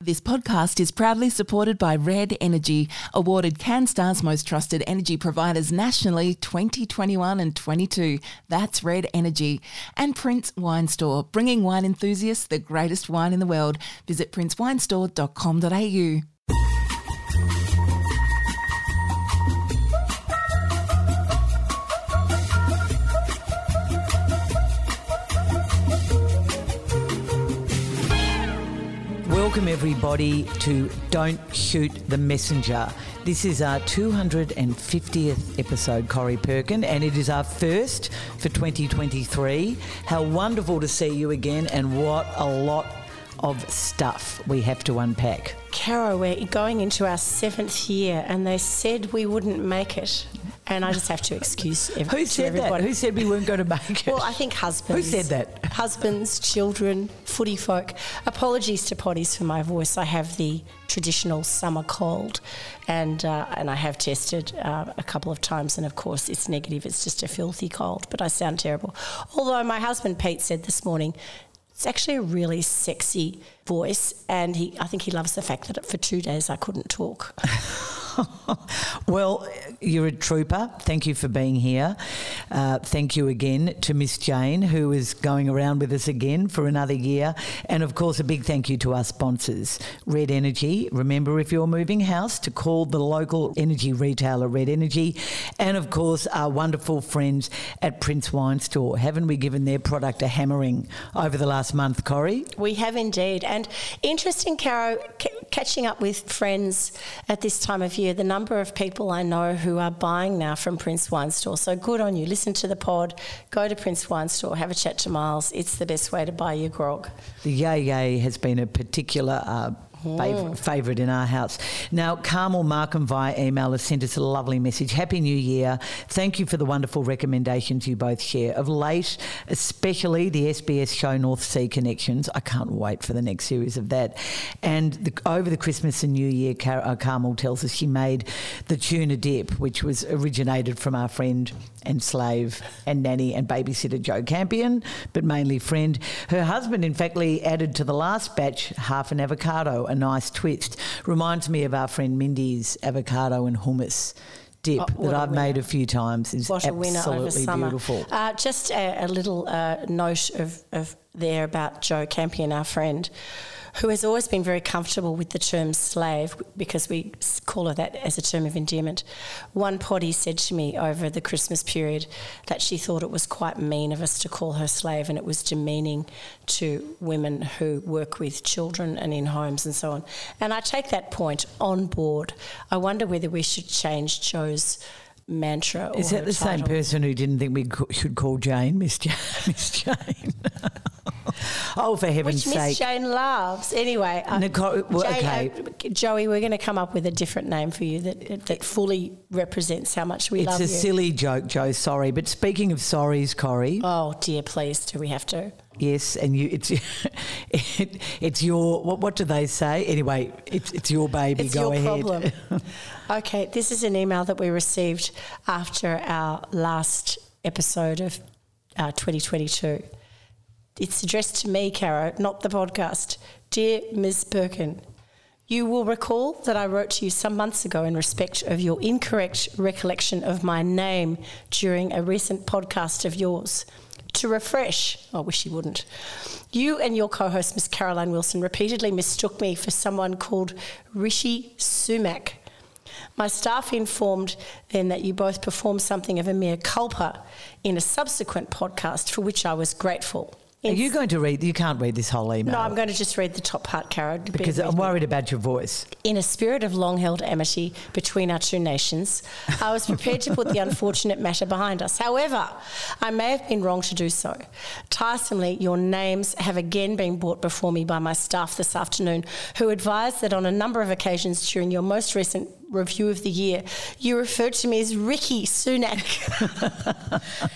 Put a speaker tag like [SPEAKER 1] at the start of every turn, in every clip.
[SPEAKER 1] This podcast is proudly supported by Red Energy, awarded CanStar's most trusted energy providers nationally 2021 and 22. That's Red Energy. And Prince Wine Store, bringing wine enthusiasts the greatest wine in the world. Visit princewinestore.com.au.
[SPEAKER 2] Welcome, everybody, to Don't Shoot the Messenger. This is our 250th episode, Corrie Perkin, and it is our first for 2023. How wonderful to see you again, and what a lot of stuff we have to unpack.
[SPEAKER 3] Caro, we're going into our seventh year, and they said we wouldn't make it. And I just have to excuse ev-
[SPEAKER 2] Who
[SPEAKER 3] to
[SPEAKER 2] said
[SPEAKER 3] everybody.
[SPEAKER 2] that? Who said we weren't going to make it?
[SPEAKER 3] Well, I think husbands.
[SPEAKER 2] Who said that?
[SPEAKER 3] Husbands, children, footy folk. Apologies to potties for my voice. I have the traditional summer cold, and uh, and I have tested uh, a couple of times, and of course it's negative. It's just a filthy cold, but I sound terrible. Although my husband Pete said this morning. It's actually a really sexy voice, and he, I think he loves the fact that for two days I couldn't talk.
[SPEAKER 2] Well, you're a trooper. Thank you for being here. Uh, thank you again to Miss Jane, who is going around with us again for another year. And of course, a big thank you to our sponsors, Red Energy. Remember, if you're moving house, to call the local energy retailer, Red Energy. And of course, our wonderful friends at Prince Wine Store. Haven't we given their product a hammering over the last month, Corrie?
[SPEAKER 3] We have indeed. And interesting, Caro, c- catching up with friends at this time of year, the number of people I know who are buying now from Prince Wine Store. So good on you. Listen to the pod, go to Prince Wine Store, have a chat to Miles. It's the best way to buy your grog.
[SPEAKER 2] The yay yay has been a particular uh, fav- favourite in our house. Now, Carmel Markham via email has sent us a lovely message. Happy New Year. Thank you for the wonderful recommendations you both share. Of late, especially the SBS show North Sea Connections. I can't wait for the next series of that. And the, over the Christmas and New Year, Car- uh, Carmel tells us she made the tuna dip, which was originated from our friend and slave and nanny and babysitter Joe Campion, but mainly friend. Her husband, in fact, added to the last batch half an avocado, a nice twist. Reminds me of our friend Mindy's avocado and hummus dip
[SPEAKER 3] Oh,
[SPEAKER 2] that I've made a few times. Is
[SPEAKER 3] What a winner over
[SPEAKER 2] absolutely beautiful.
[SPEAKER 3] Uh, just a, a little uh, note of, of there about Joe Campion, our friend, who has always been very comfortable with the term slave because we call her that as a term of endearment. One potty said to me over the Christmas period that she thought it was quite mean of us to call her slave and it was demeaning to women who work with children and in homes and so on. And I take that point on board. I wonder whether we should change Joe's mantra. Or
[SPEAKER 2] Is that the same person who didn't think we should call Jane Miss Jane? Miss Jane. oh, for heaven's
[SPEAKER 3] Which Miss! Jane loves. Anyway, uh,
[SPEAKER 2] Nicole- well,
[SPEAKER 3] Jane-
[SPEAKER 2] okay.
[SPEAKER 3] uh, Joey, we're going to come up with a different name for you that that fully represents how much we
[SPEAKER 2] It's
[SPEAKER 3] love you.
[SPEAKER 2] It's a silly joke, Joe. Sorry, but speaking of sorries, Corrie.
[SPEAKER 3] oh dear, please, do we have to?
[SPEAKER 2] Yes, and you, it's it, it's your what, what do they say? Anyway, it's it's your baby.
[SPEAKER 3] It's
[SPEAKER 2] Go
[SPEAKER 3] your
[SPEAKER 2] ahead.
[SPEAKER 3] problem. Okay, this is an email that we received after our last episode of uh, 2022. It's addressed to me, Caro, not the podcast. Dear Ms. Perkin, you will recall that I wrote to you some months ago in respect of your incorrect recollection of my name during a recent podcast of yours. To refresh, I wish you wouldn't. You and your co host, Miss Caroline Wilson, repeatedly mistook me for someone called Rishi Sumak. My staff informed then that you both performed something of a mea culpa in a subsequent podcast for which I was grateful.
[SPEAKER 2] Are you going to read? You can't read this whole email.
[SPEAKER 3] no, I'm going to just read the top part, Cara.
[SPEAKER 2] because I'm worried about your voice.
[SPEAKER 3] In a spirit of long held amity between our two nations, I was prepared to put the unfortunate matter behind us. However, I may have been wrong to do so. Tiresomely, your names have again been brought before me by my staff this afternoon, who advised that on a number of occasions during your most recent review of the year, you referred to me as Ricky Sunak.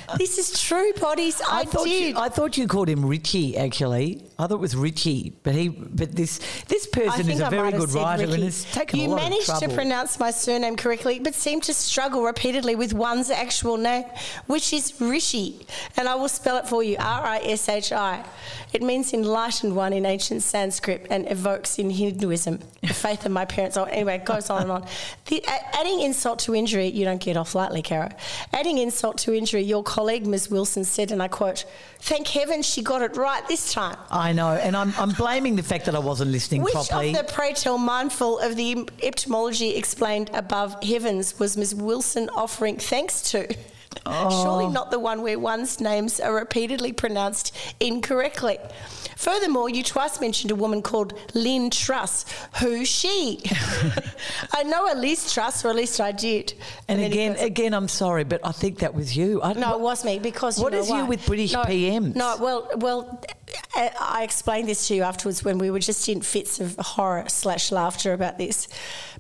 [SPEAKER 3] this is true, bodies. I,
[SPEAKER 2] thought
[SPEAKER 3] did.
[SPEAKER 2] You, I thought you called him Richie. Actually, I thought it was Richie, but he, but this this person is a
[SPEAKER 3] I
[SPEAKER 2] very good writer
[SPEAKER 3] Ricky.
[SPEAKER 2] and has taken
[SPEAKER 3] you
[SPEAKER 2] a lot
[SPEAKER 3] managed
[SPEAKER 2] of
[SPEAKER 3] to pronounce my surname correctly, but seemed to struggle repeatedly with one's actual name, which is Rishi. And I will spell it for you R I S H I. It means enlightened one in ancient Sanskrit and evokes in Hinduism the faith of my parents. Oh, anyway, it goes on and on. The, adding insult to injury, you don't get off lightly, Caro. Adding insult to injury, your colleague, Ms. Wilson, said, and I quote, Thank heaven she got it right this time.
[SPEAKER 2] I know, and I'm, I'm blaming the fact that I wasn't listening
[SPEAKER 3] Which
[SPEAKER 2] properly.
[SPEAKER 3] of the pray tell mindful of the etymology explained above heavens was Miss Wilson offering thanks to?
[SPEAKER 2] Oh.
[SPEAKER 3] Surely not the one where one's names are repeatedly pronounced incorrectly. Furthermore, you twice mentioned a woman called Lynn Truss. Who's she? I know a Liz Truss, or at least I did.
[SPEAKER 2] and
[SPEAKER 3] he
[SPEAKER 2] again,
[SPEAKER 3] goes-
[SPEAKER 2] again, I'm sorry, but I think that was you. I,
[SPEAKER 3] no, it was me because you
[SPEAKER 2] What
[SPEAKER 3] know
[SPEAKER 2] is you with British
[SPEAKER 3] no,
[SPEAKER 2] PMs?
[SPEAKER 3] No, well, well, I explained this to you afterwards when we were just in fits of horror slash laughter about this,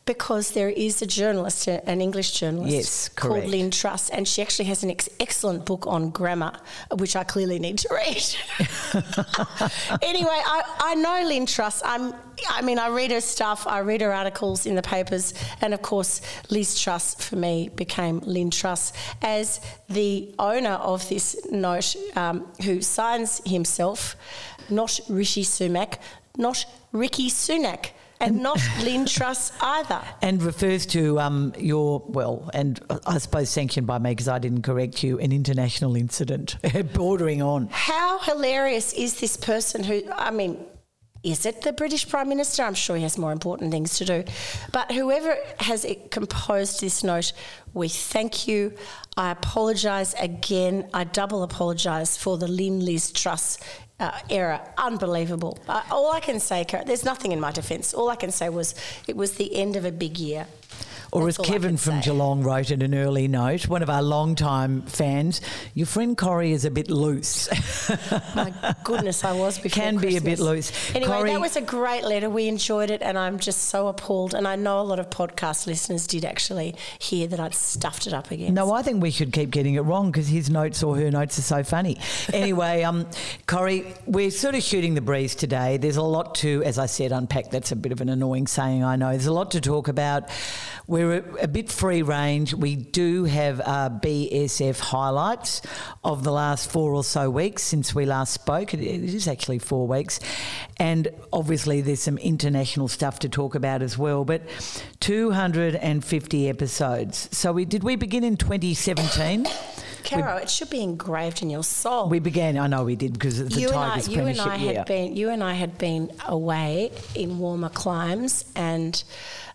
[SPEAKER 3] because there is a journalist, an English journalist,
[SPEAKER 2] Yes,
[SPEAKER 3] called. Lynn Truss, and she actually has an ex- excellent book on grammar, which I clearly need to read. anyway, I, I know Lynn Truss. I'm, I mean, I read her stuff, I read her articles in the papers, and of course, Liz Truss for me became Lynn Truss as the owner of this note, um, who signs himself not Rishi Sunak, not Ricky Sunak. And not Lynn Truss either.
[SPEAKER 2] and refers to um, your well, and I suppose sanctioned by me because I didn't correct you, an international incident bordering on.
[SPEAKER 3] How hilarious is this person who, I mean, is it the British Prime Minister? I'm sure he has more important things to do. But whoever has composed this note, we thank you. I apologise again. I double apologise for the Lynn Liz Truss uh, error. Unbelievable. Uh, all I can say, there's nothing in my defence. All I can say was it was the end of a big year.
[SPEAKER 2] Or
[SPEAKER 3] That's
[SPEAKER 2] as Kevin from
[SPEAKER 3] say.
[SPEAKER 2] Geelong wrote in an early note, one of our long-time fans, your friend Corrie is a bit loose.
[SPEAKER 3] My goodness, I was before
[SPEAKER 2] Can be a bit loose.
[SPEAKER 3] Anyway,
[SPEAKER 2] Corrie-
[SPEAKER 3] that was a great letter. We enjoyed it, and I'm just so appalled. And I know a lot of podcast listeners did actually hear that I'd stuffed it up again.
[SPEAKER 2] No, I think we should keep getting it wrong because his notes or her notes are so funny. Anyway, um, Corrie, we're sort of shooting the breeze today. There's a lot to, as I said, unpack. That's a bit of an annoying saying, I know. There's a lot to talk about. We're a, a bit free range. We do have uh, BSF highlights of the last four or so weeks since we last spoke. It, is actually four weeks. And obviously, there's some international stuff to talk about as well. But 250 episodes. So we did we begin in 2017?
[SPEAKER 3] Caro, it should be engraved in your soul.
[SPEAKER 2] We began. I know we did because of the
[SPEAKER 3] you and I,
[SPEAKER 2] Tigers
[SPEAKER 3] you and I
[SPEAKER 2] year.
[SPEAKER 3] had been, you and I had been away in warmer climes, and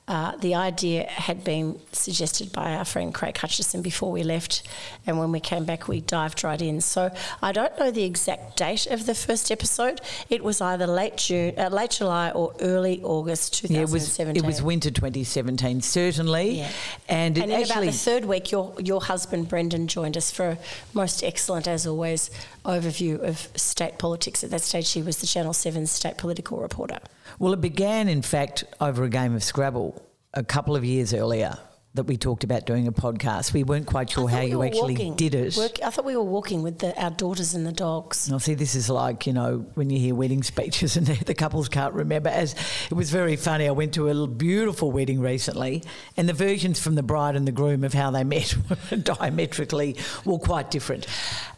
[SPEAKER 3] uh, the idea had been suggested by our friend Craig Hutchison before we left, and when we came back, we dived right in. So I don't know the exact date of the first episode. It was either late June, uh, late July, or early August
[SPEAKER 2] yeah, it was
[SPEAKER 3] 2017.
[SPEAKER 2] it was winter 2017 certainly,
[SPEAKER 3] Yeah.
[SPEAKER 2] and it
[SPEAKER 3] And in
[SPEAKER 2] actually
[SPEAKER 3] about the third week, your your husband Brendan joined us for a most excellent, as always, overview of state politics. At that stage, he was the Channel Seven state political reporter.
[SPEAKER 2] Well, it began in fact over a game of Scrabble a couple of years earlier that we talked about doing a podcast. We weren't quite sure how
[SPEAKER 3] we
[SPEAKER 2] you actually
[SPEAKER 3] walking.
[SPEAKER 2] did it.
[SPEAKER 3] Work- I thought we were walking with the, our daughters and the dogs.
[SPEAKER 2] Now, see, this is like, you know, when you hear wedding speeches and the, couples can't remember. As It was very funny. I went to a beautiful wedding recently, and the versions from the bride and the groom of how they met were diametrically, were quite different.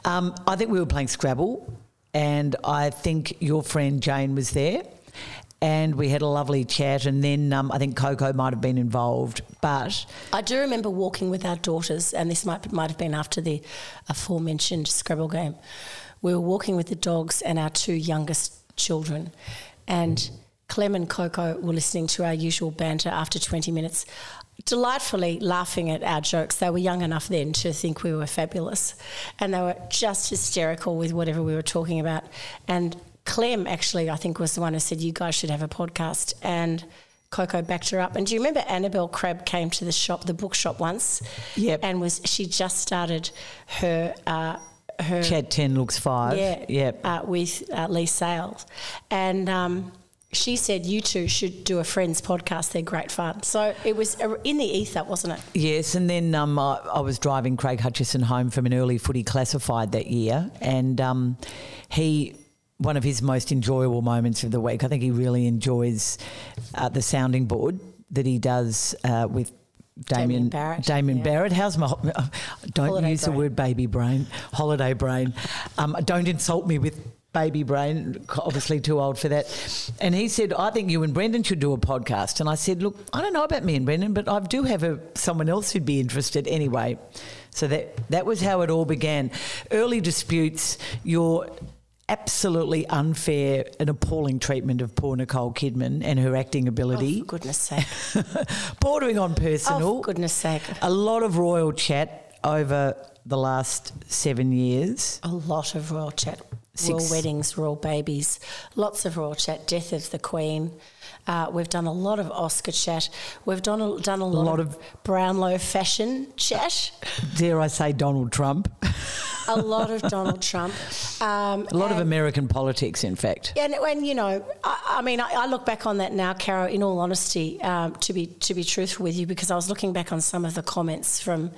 [SPEAKER 2] Um, I think we were playing Scrabble, and I think your friend Jane was there. And we had a lovely chat, and then um, I think Coco might have been involved, but
[SPEAKER 3] I do remember walking with our daughters, and this might might have been after the aforementioned Scrabble game. We were walking with the dogs and our two youngest children, and Clem and Coco were listening to our usual banter after 20 minutes, delightfully laughing at our jokes. They were young enough then to think we were fabulous, and they were just hysterical with whatever we were talking about. And Clem actually, I think, was the one who said, You guys should have a podcast. And Coco backed her up. And do you remember Annabelle Crabb came to the shop, the bookshop once?
[SPEAKER 2] Yep.
[SPEAKER 3] And was she just started her uh, her
[SPEAKER 2] Chat 10 looks five.
[SPEAKER 3] yeah
[SPEAKER 2] Yep.
[SPEAKER 3] uh, with uh, Leigh Sales, and um, she said you two should do a friends podcast. They're great fun. So it was in the ether, wasn't it?
[SPEAKER 2] Yes, and then um, I, I was driving Craig Hutchison home from an early footy classified that year, and um, he one of his most enjoyable moments of the week. I think he really enjoys uh, the sounding board that he does uh, with Damian,
[SPEAKER 3] Damian Barrett,
[SPEAKER 2] Damian
[SPEAKER 3] yeah.
[SPEAKER 2] Barrett. How's my? Don't
[SPEAKER 3] Holiday
[SPEAKER 2] use the word baby brain. Holiday brain. Um, don't insult me with baby brain. Obviously too old for that. And he said, I think you and Brendan should do a podcast. And I said, look, I don't know about me and Brendan, but I do have a, someone else who'd be interested anyway. So that that was how it all began. Early disputes. Your absolutely unfair and appalling treatment of poor Nicole Kidman and her acting
[SPEAKER 3] Oh,
[SPEAKER 2] ability
[SPEAKER 3] for goodness sake.
[SPEAKER 2] bordering on
[SPEAKER 3] Oh,
[SPEAKER 2] personal.
[SPEAKER 3] for goodness sake.
[SPEAKER 2] A lot of royal chat over the last seven years.
[SPEAKER 3] A lot of royal chat.
[SPEAKER 2] Six.
[SPEAKER 3] Royal weddings, royal babies, lots of royal chat. Death of the Queen. Uh, we've done a lot of Oscar chat. We've done a, done a lot,
[SPEAKER 2] lot
[SPEAKER 3] of, Brownlow fashion chat.
[SPEAKER 2] Dare I say Donald Trump?
[SPEAKER 3] a lot of Donald Trump. Um,
[SPEAKER 2] A lot of American politics, in fact.
[SPEAKER 3] And when you know, I, I mean, I, I look back on that now, Caro. In all honesty, um, to be to be truthful with you, because I was looking back on some of the comments from,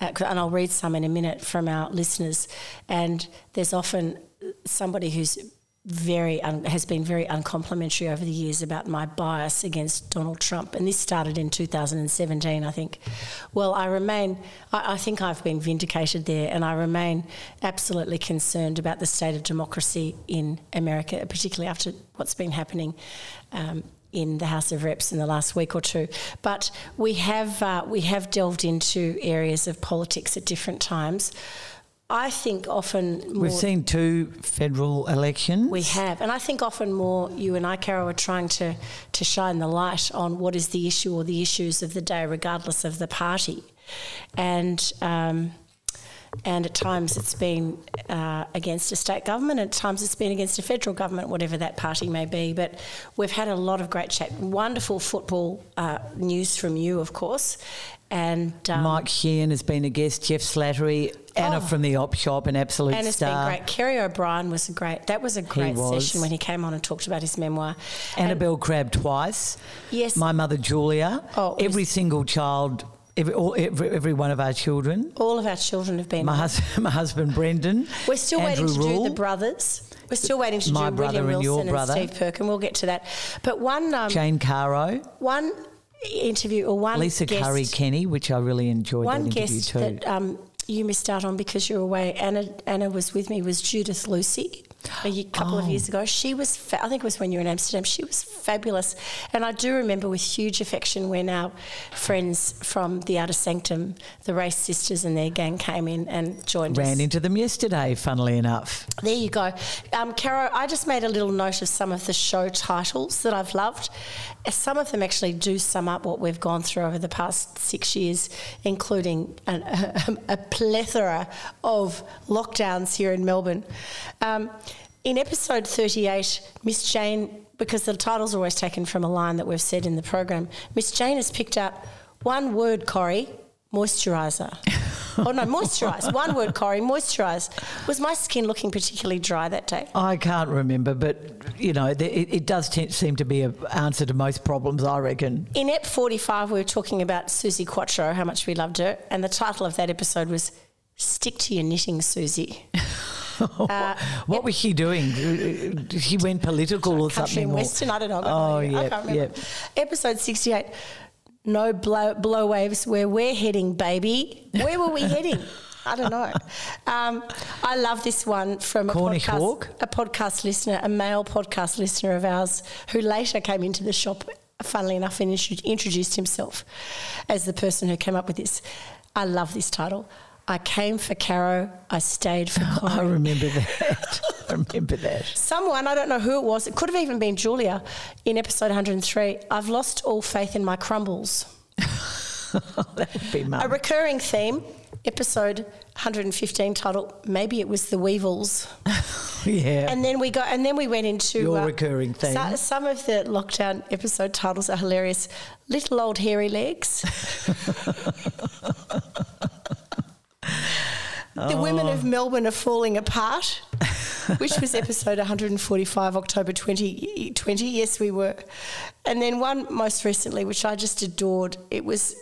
[SPEAKER 3] uh, and I'll read some in a minute from our listeners, and there's often somebody who's very un, has been very uncomplimentary over the years about my bias against Donald Trump, and this started in 2017, I think. Well, I remain, I, I think I've been vindicated there, and I remain absolutely concerned about the state of democracy in America, particularly after what's been happening. Um, in the House of Reps in the last week or two, but we have uh, we have delved into areas of politics at different times. I think often more
[SPEAKER 2] We've seen two federal elections.
[SPEAKER 3] we have, and I think often more you and I, Carol, are trying to to shine the light on what is the issue or the issues of the day, regardless of the party, and. Um, and at times it's been uh, against a state government, at times it's been against a federal government, whatever that party may be. But we've had a lot of great chat. Wonderful football uh, news from you, of course. And um,
[SPEAKER 2] Mike Sheehan has been a guest, Geoff Slattery, Anna
[SPEAKER 3] Oh.
[SPEAKER 2] from the Op Shop, an absolute
[SPEAKER 3] and it's
[SPEAKER 2] star.
[SPEAKER 3] been great. Kerry O'Brien was a great. That was a great
[SPEAKER 2] was.
[SPEAKER 3] session when he came on and talked about his memoir. And-
[SPEAKER 2] Annabelle Crabb twice.
[SPEAKER 3] Yes.
[SPEAKER 2] My mother Julia.
[SPEAKER 3] Oh,
[SPEAKER 2] every
[SPEAKER 3] was-
[SPEAKER 2] single child, every, all, every, every one of our children.
[SPEAKER 3] all of our children have been.
[SPEAKER 2] My, hus- my husband Brendan.
[SPEAKER 3] We're still
[SPEAKER 2] Andrew
[SPEAKER 3] waiting to
[SPEAKER 2] Rule.
[SPEAKER 3] do the brothers. We're still waiting to
[SPEAKER 2] My
[SPEAKER 3] do
[SPEAKER 2] brother
[SPEAKER 3] William
[SPEAKER 2] and your
[SPEAKER 3] Wilson and,
[SPEAKER 2] brother.
[SPEAKER 3] Steve Perkin. We'll get to that. But one um,
[SPEAKER 2] Jane Caro,
[SPEAKER 3] one interview or one
[SPEAKER 2] Lisa
[SPEAKER 3] guest,
[SPEAKER 2] Curry Kenny, which I really enjoyed
[SPEAKER 3] one
[SPEAKER 2] that interview
[SPEAKER 3] guest
[SPEAKER 2] too.
[SPEAKER 3] that um, you missed out on because you were away. Anna Anna was with me. Was Judith Lucy. A couple of
[SPEAKER 2] Oh.
[SPEAKER 3] years ago, she was. Fa- I think it was when you were in Amsterdam. She was fabulous, and I do remember with huge affection when our friends from the Outer Sanctum, the Race Sisters, and their gang came in and joined us.
[SPEAKER 2] Ran into them yesterday, funnily enough.
[SPEAKER 3] There you go. Um, Caro, I just made a little note of some of the show titles that I've loved. Some of them actually do sum up what we've gone through over the past six years, including an, a, a plethora of lockdowns here in Melbourne. Um, in episode 38, Miss Jane, because the titles always taken from a line that we've said in the program, Miss Jane has picked up one word, Corrie, moisturiser. oh no, moisturise. One word, Corrie, moisturise. Was my skin looking particularly dry that day?
[SPEAKER 2] I can't remember, but you know, it, it does t- seem to be an answer to most problems, I reckon.
[SPEAKER 3] In EP 45, we were talking about Suzi Quatro, how much we loved her, and the title of that episode was Stick to Your Knitting, Suzi. Uh,
[SPEAKER 2] What was she doing? She went political or something?
[SPEAKER 3] and
[SPEAKER 2] or-
[SPEAKER 3] Western, I don't know. I've got no
[SPEAKER 2] Oh, yeah,
[SPEAKER 3] remember. Episode 68, No blow, blow Waves, Where We're Heading, Baby. Where were we heading? I don't know. Um, I love this one from a
[SPEAKER 2] Cornish
[SPEAKER 3] podcast,
[SPEAKER 2] Hawk?
[SPEAKER 3] a podcast listener, a male podcast listener of ours, who later came into the shop, funnily enough, and introduced himself as the person who came up with this. I love this title. I came for Caro, I stayed for
[SPEAKER 2] I remember that. I remember that.
[SPEAKER 3] Someone, I don't know who it was, it could have even been Julia in episode 103. I've lost all faith in my crumbles.
[SPEAKER 2] That would be
[SPEAKER 3] A recurring theme, episode 115, title Maybe It Was the Weevils.
[SPEAKER 2] yeah.
[SPEAKER 3] And then we got and then we went into uh,
[SPEAKER 2] Your recurring theme.
[SPEAKER 3] so- some of the lockdown episode titles are hilarious. Little old hairy legs. The women
[SPEAKER 2] Oh.
[SPEAKER 3] of Melbourne are falling apart, which was episode 145, October 2020. Yes, we were. And then one most recently, which I just adored. It was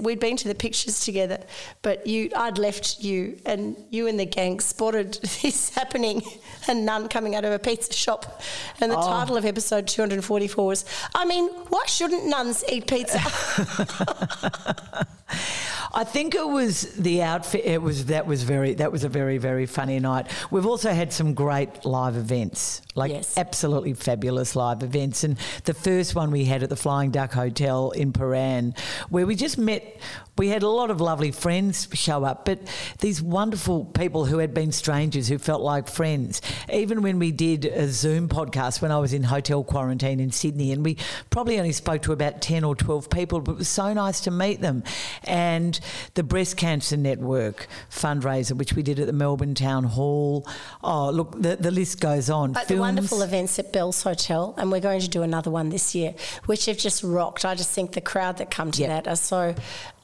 [SPEAKER 3] we'd been to the pictures together, but you, I'd left you, and you and the gang spotted this happening, a nun coming out of a pizza shop, and the oh. title of episode 244 was, I mean, why shouldn't nuns eat pizza?
[SPEAKER 2] I think it was the outfit. It was that was very that was a very very funny night. We've also had some great live events, like yes. absolutely fabulous live events. And the first one we had at the Flying Duck Hotel in Prahran, where we just met we had a lot of lovely friends show up, but these wonderful people who had been strangers who felt like friends. Even when we did a Zoom podcast when I was in hotel quarantine in Sydney, and we probably only spoke to about 10 or 12 people, but it was so nice to meet them. And the Breast Cancer Network fundraiser, which we did at the Melbourne Town Hall. Oh, look, the, the list goes on.
[SPEAKER 3] But Films. the wonderful events at Bell's Hotel, and we're going to do another one this year, which have just rocked. I just think the crowd that come to yep. that are so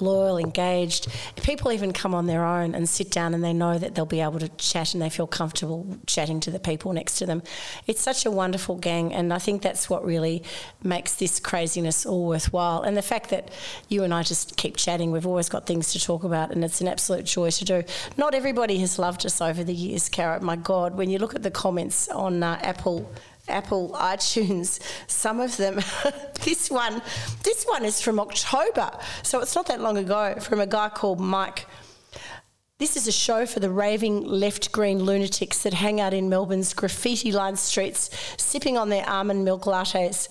[SPEAKER 3] loyal, engaged. People even come on their own and sit down and they know that they'll be able to chat and they feel comfortable chatting to the people next to them. It's such a wonderful gang, and I think that's what really makes this craziness all worthwhile. And the fact that you and I just keep chatting, we've always got things to talk about, and it's an absolute joy to do. Not everybody has loved us over the years, Carrot. My God, when you look at the comments on uh, Apple Apple iTunes, some of them. this one, this one is from October, so it's not that long ago. From a guy called Mike. This is a show for the raving left green lunatics that hang out in Melbourne's graffiti lined streets, sipping on their almond milk lattes.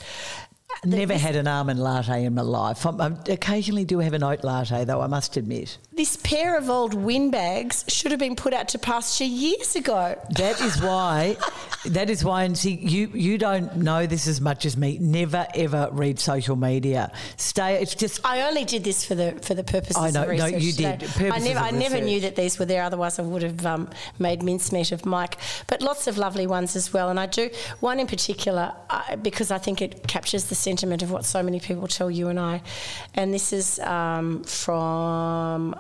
[SPEAKER 2] Never had an almond latte in my life. I, I occasionally do have an oat latte, though, I must admit.
[SPEAKER 3] This pair of old windbags should have been put out to pasture years ago.
[SPEAKER 2] That is why, that is why, and see, you, you don't know this as much as me. Never, ever read social media. Stay, it's just.
[SPEAKER 3] I only did this for the for the purposes
[SPEAKER 2] I know,
[SPEAKER 3] of research.
[SPEAKER 2] No, you
[SPEAKER 3] did.
[SPEAKER 2] I
[SPEAKER 3] never, I never knew that these were there, otherwise, I would have um, made mincemeat of Mike. But lots of lovely ones as well. And I do, one in particular, uh, because I think it captures the sentiment of what so many people tell you and I. And this is um, from,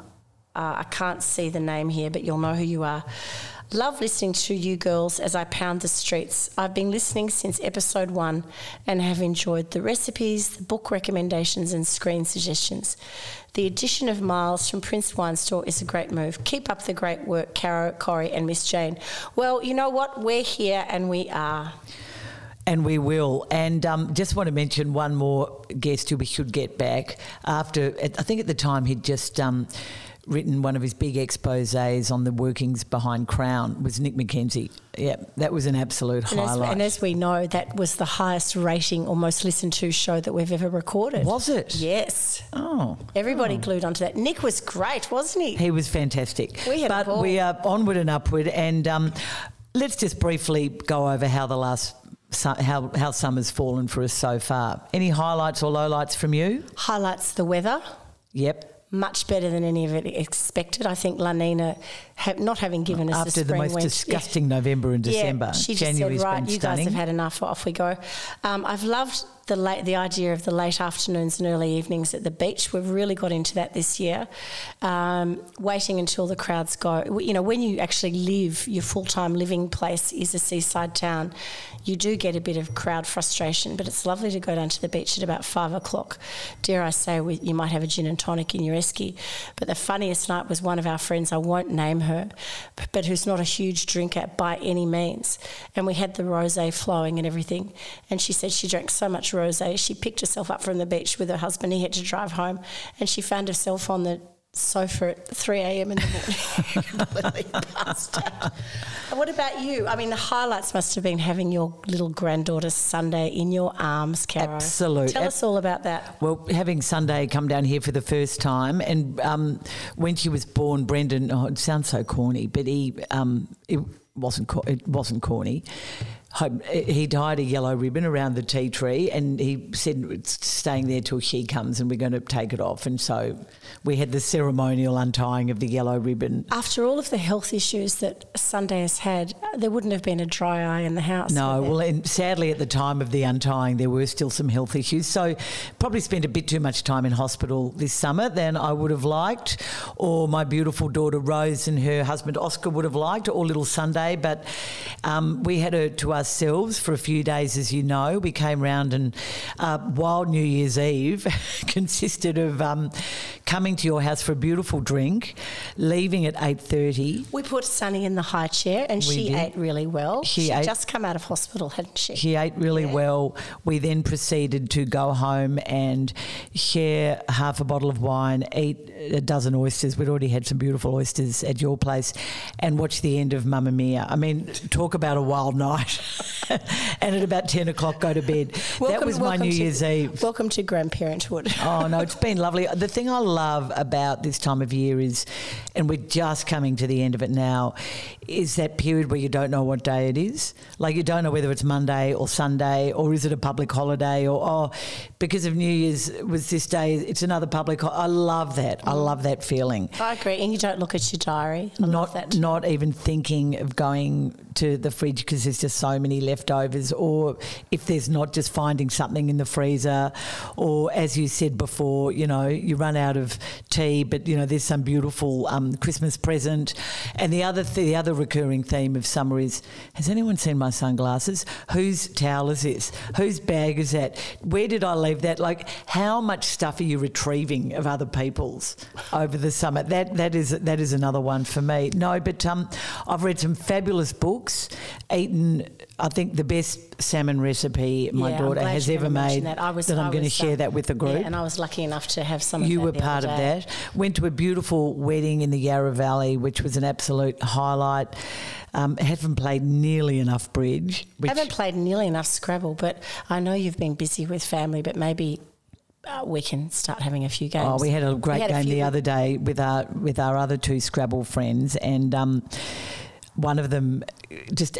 [SPEAKER 3] uh, I can't see the name here, but you'll know who you are. Love listening to you girls as I pound the streets. I've been listening since episode one and have enjoyed the recipes, the book recommendations, and screen suggestions. The addition of Miles from Prince Wine Store is a great move. Keep up the great work, Caro, Corrie, and Miss Jane. Well, you know what? We're here and we are.
[SPEAKER 2] And we will. And um, just want to mention one more guest who we should get back. After, I think at the time he'd just um, written one of his big exposés on the workings behind Crown was Nick McKenzie. Yeah, that was an absolute
[SPEAKER 3] and
[SPEAKER 2] highlight.
[SPEAKER 3] As, and as we know, that was the highest rating or most listened to show that we've ever recorded.
[SPEAKER 2] Was it?
[SPEAKER 3] Yes.
[SPEAKER 2] Oh.
[SPEAKER 3] Everybody
[SPEAKER 2] oh.
[SPEAKER 3] glued onto that. Nick was great, wasn't he?
[SPEAKER 2] He was fantastic.
[SPEAKER 3] We had
[SPEAKER 2] but we are onward and upward. And um, let's just briefly go over how the last how, how summer's fallen for us so far. Any highlights or lowlights from you?
[SPEAKER 3] Highlights the weather.
[SPEAKER 2] Yep.
[SPEAKER 3] Much better than any of it expected. I think La Nina, not having given us the
[SPEAKER 2] after the most
[SPEAKER 3] went,
[SPEAKER 2] disgusting yeah. November and December,
[SPEAKER 3] yeah, she just
[SPEAKER 2] January's
[SPEAKER 3] said, "Right,
[SPEAKER 2] you
[SPEAKER 3] guys have had enough. Off we go." Um, I've loved the late, the idea of the late afternoons and early evenings at the beach. We've really got into that this year. Um, waiting until the crowds go. You know, when you actually live, your full time living place is a seaside town. You do get a bit of crowd frustration, but it's lovely to go down to the beach at about five o'clock. Dare I say, we, you might have a gin and tonic in your esky. But the funniest night was one of our friends. I won't name her, but who's not a huge drinker by any means. And we had the rosé flowing and everything. And she said she drank so much rosé. She picked herself up from the beach with her husband. He had to drive home, and she found herself on the sofa at 3 a.m. in the morning, completely passed out. What about you? I mean, the highlights must have been having your little granddaughter Sunday in your arms, Caro.
[SPEAKER 2] Absolutely.
[SPEAKER 3] Tell us all about that.
[SPEAKER 2] Well, having Sunday come down here for the first time, and um, when she was born, Brendan, oh, it sounds so corny, but he, um, it wasn't, it wasn't corny he tied a yellow ribbon around the tea tree and he said it's staying there till she comes and we're going to take it off. And so we had the ceremonial untying of the yellow ribbon.
[SPEAKER 3] After all of the health issues that Sunday has had, there wouldn't have been a dry eye in the house.
[SPEAKER 2] No, well, and sadly at the time of the untying, there were still some health issues. So probably spent a bit too much time in hospital this summer than I would have liked, or my beautiful daughter Rose and her husband Oscar would have liked, or little Sunday. But um, we had her to us ourselves for a few days, as you know. We came round and uh, Wild New Year's Eve consisted of um, coming to your house for a beautiful drink, leaving at eight thirty.
[SPEAKER 3] We put Sunny in the high chair, and
[SPEAKER 2] We
[SPEAKER 3] she
[SPEAKER 2] did.
[SPEAKER 3] ate really well.
[SPEAKER 2] She
[SPEAKER 3] She'd
[SPEAKER 2] ate-
[SPEAKER 3] just come out of hospital, hadn't she?
[SPEAKER 2] She ate really
[SPEAKER 3] Yeah.
[SPEAKER 2] well. We then proceeded to go home and share half a bottle of wine, eat a dozen oysters. We'd already had some beautiful oysters at your place, and watch the end of Mamma Mia. I mean, talk about a wild night. and at about 10 o'clock, go to bed. that was my New
[SPEAKER 3] to-
[SPEAKER 2] Year's Eve.
[SPEAKER 3] Welcome to grandparenthood.
[SPEAKER 2] Oh no, it's been lovely. The thing I love about this time of year is, and we're just coming to the end of it now, is that period where you don't know what day it is. Like you don't know whether it's Monday or Sunday or is it a public holiday or oh, because of New Year's was this day. It's another public. Ho- I love that. I love that feeling.
[SPEAKER 3] I agree. And you don't look at your diary. I
[SPEAKER 2] Not
[SPEAKER 3] that.
[SPEAKER 2] not even thinking of going to the fridge because there's just so many leftovers, or if there's not, just finding something in the freezer, or as you said before, you know, you run out of tea, but you know there's some beautiful um, Christmas present. And the other th- the other recurring theme of summer is: Has anyone seen my sunglasses? Whose towel is this? Whose bag is that? Where did I leave that? Like, how much stuff are you retrieving of other people's over the summer? That that is that is another one for me. No, but um, I've read some fabulous books. Eaten, I think the best salmon recipe my
[SPEAKER 3] Yeah,
[SPEAKER 2] daughter has ever made.
[SPEAKER 3] That, I was,
[SPEAKER 2] I'm going to share
[SPEAKER 3] um,
[SPEAKER 2] that with the group.
[SPEAKER 3] Yeah, and I was lucky enough to have some of
[SPEAKER 2] You
[SPEAKER 3] that
[SPEAKER 2] were part of that. Went to a beautiful wedding in the Yarra Valley, which was an absolute highlight. Um, haven't played nearly enough bridge. Which,
[SPEAKER 3] haven't played nearly enough Scrabble, but I know you've been busy with family, but maybe uh, we can start having a few games.
[SPEAKER 2] Oh, we had a great
[SPEAKER 3] had
[SPEAKER 2] game
[SPEAKER 3] few-
[SPEAKER 2] the other day with our with our other two Scrabble friends, and um, one of them just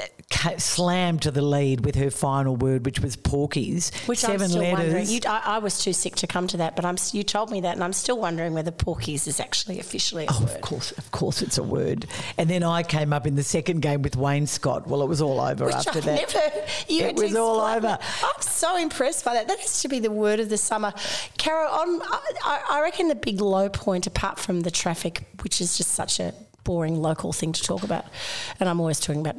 [SPEAKER 2] slammed to the lead with her final word, which was porkies.
[SPEAKER 3] Which
[SPEAKER 2] Seven
[SPEAKER 3] I'm still wondering.
[SPEAKER 2] letters.
[SPEAKER 3] You, I, I was too sick to come to that, but I'm, you told me that, and I'm still wondering whether porkies is actually officially a
[SPEAKER 2] Oh,
[SPEAKER 3] word.
[SPEAKER 2] of course, of course, it's a word. And then I came up in the second game with Wayne Scott. Well, it was all over
[SPEAKER 3] Which
[SPEAKER 2] after
[SPEAKER 3] I've
[SPEAKER 2] that.
[SPEAKER 3] never. You
[SPEAKER 2] It was all over.
[SPEAKER 3] I'm so impressed by that. That has to be the word of the summer, Caro. On, I, I reckon the big low point, apart from the traffic, which is just such a boring local thing to talk about, and I'm always talking about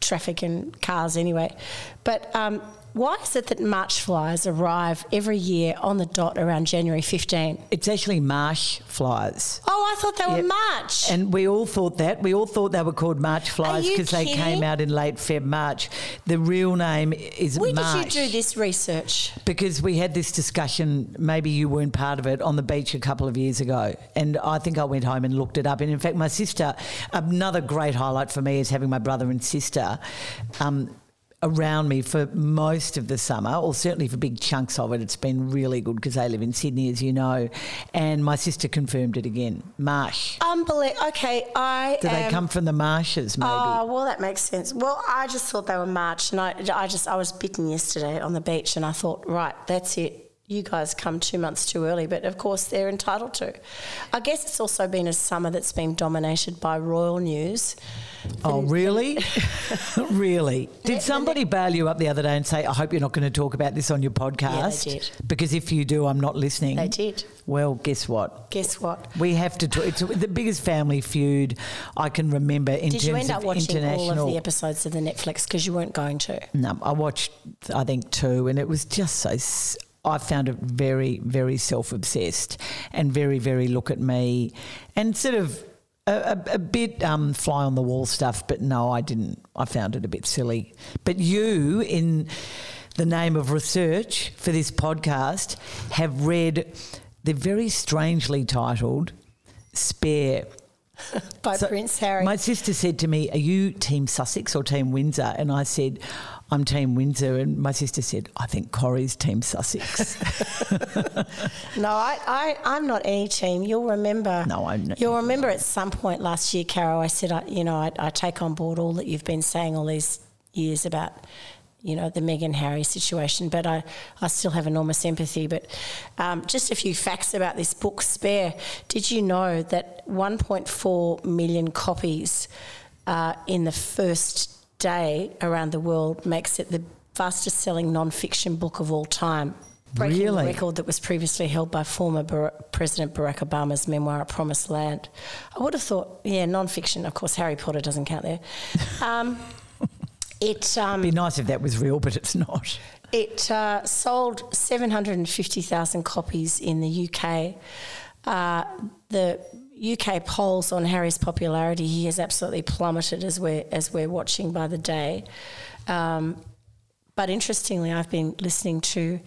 [SPEAKER 3] traffic and cars anyway. But um, why is it that March flies arrive every year on the dot around January 15?
[SPEAKER 2] It's actually marsh flies.
[SPEAKER 3] Oh, I thought they were
[SPEAKER 2] Yep.
[SPEAKER 3] March.
[SPEAKER 2] And we all thought that. We all thought they were called March flies because they came out in late Feb, March. The real name is
[SPEAKER 3] Where
[SPEAKER 2] March.
[SPEAKER 3] did you do this research?
[SPEAKER 2] Because we had this discussion, maybe you weren't part of it, on the beach a couple of years ago. And I think I went home and looked it up. And in fact, my sister, another great highlight for me is having my brother and sister um, around me for most of the summer, or certainly for big chunks of it. It's been really good because they live in Sydney, as you know. And my sister confirmed it again marsh.
[SPEAKER 3] Unbelievable. Okay, I.
[SPEAKER 2] Do they come from the marshes, maybe?
[SPEAKER 3] Oh well, that makes sense. Well, I just thought they were March, and I, I just I was bitten yesterday on the beach, and I thought, right, that's it. You guys come two months too early, but of course they're entitled to. I guess it's also been a summer that's been dominated by royal news.
[SPEAKER 2] Oh, really? really? Did somebody bail you up the other day and say, I hope you're not going to talk about this on your podcast?
[SPEAKER 3] did.
[SPEAKER 2] Because if you do, I'm not listening.
[SPEAKER 3] They did.
[SPEAKER 2] Well, guess what?
[SPEAKER 3] Guess what?
[SPEAKER 2] We have to talk. It's the biggest family feud I can remember in
[SPEAKER 3] Did
[SPEAKER 2] terms
[SPEAKER 3] you end up
[SPEAKER 2] of
[SPEAKER 3] watching
[SPEAKER 2] international.
[SPEAKER 3] all of the episodes of the Netflix because you weren't going to?
[SPEAKER 2] No, I watched, I think, two, and it was just so. I found it very, very self obsessed and very, very look at me and sort of a, a, a bit um, fly on the wall stuff, but no, I didn't. I found it a bit silly. But you, in the name of research for this podcast, have read the very strangely titled Spare
[SPEAKER 3] By
[SPEAKER 2] so
[SPEAKER 3] Prince Harry.
[SPEAKER 2] My sister said to me, Are you Team Sussex or Team Windsor? And I said, I'm Team Windsor. And my sister said, I think Corrie's Team Sussex.
[SPEAKER 3] No, I, I, I'm not any team. You'll remember.
[SPEAKER 2] No, I'm not.
[SPEAKER 3] You'll remember at some point last year, Caro, I said, I, you know, I, I take on board all that you've been saying all these years about, you know, the Meghan Harry situation, but I, I still have enormous empathy. But um, just a few facts about this book, Spare. Did you know that 1.4 million copies uh, in the first day around the world makes it the fastest selling non fiction book of all time? breaking
[SPEAKER 2] Really?
[SPEAKER 3] the record that was previously held by former Bar- President Barack Obama's memoir, A Promised Land. I would have thought, yeah, non-fiction. Of course, Harry Potter doesn't count there. Um, It um,
[SPEAKER 2] Be nice if that was real, but it's not.
[SPEAKER 3] It uh, sold 750,000 copies in the UK. Uh, the UK polls on Harry's popularity, he has absolutely plummeted as we're, as we're watching by the day. Um, but interestingly, I've been listening to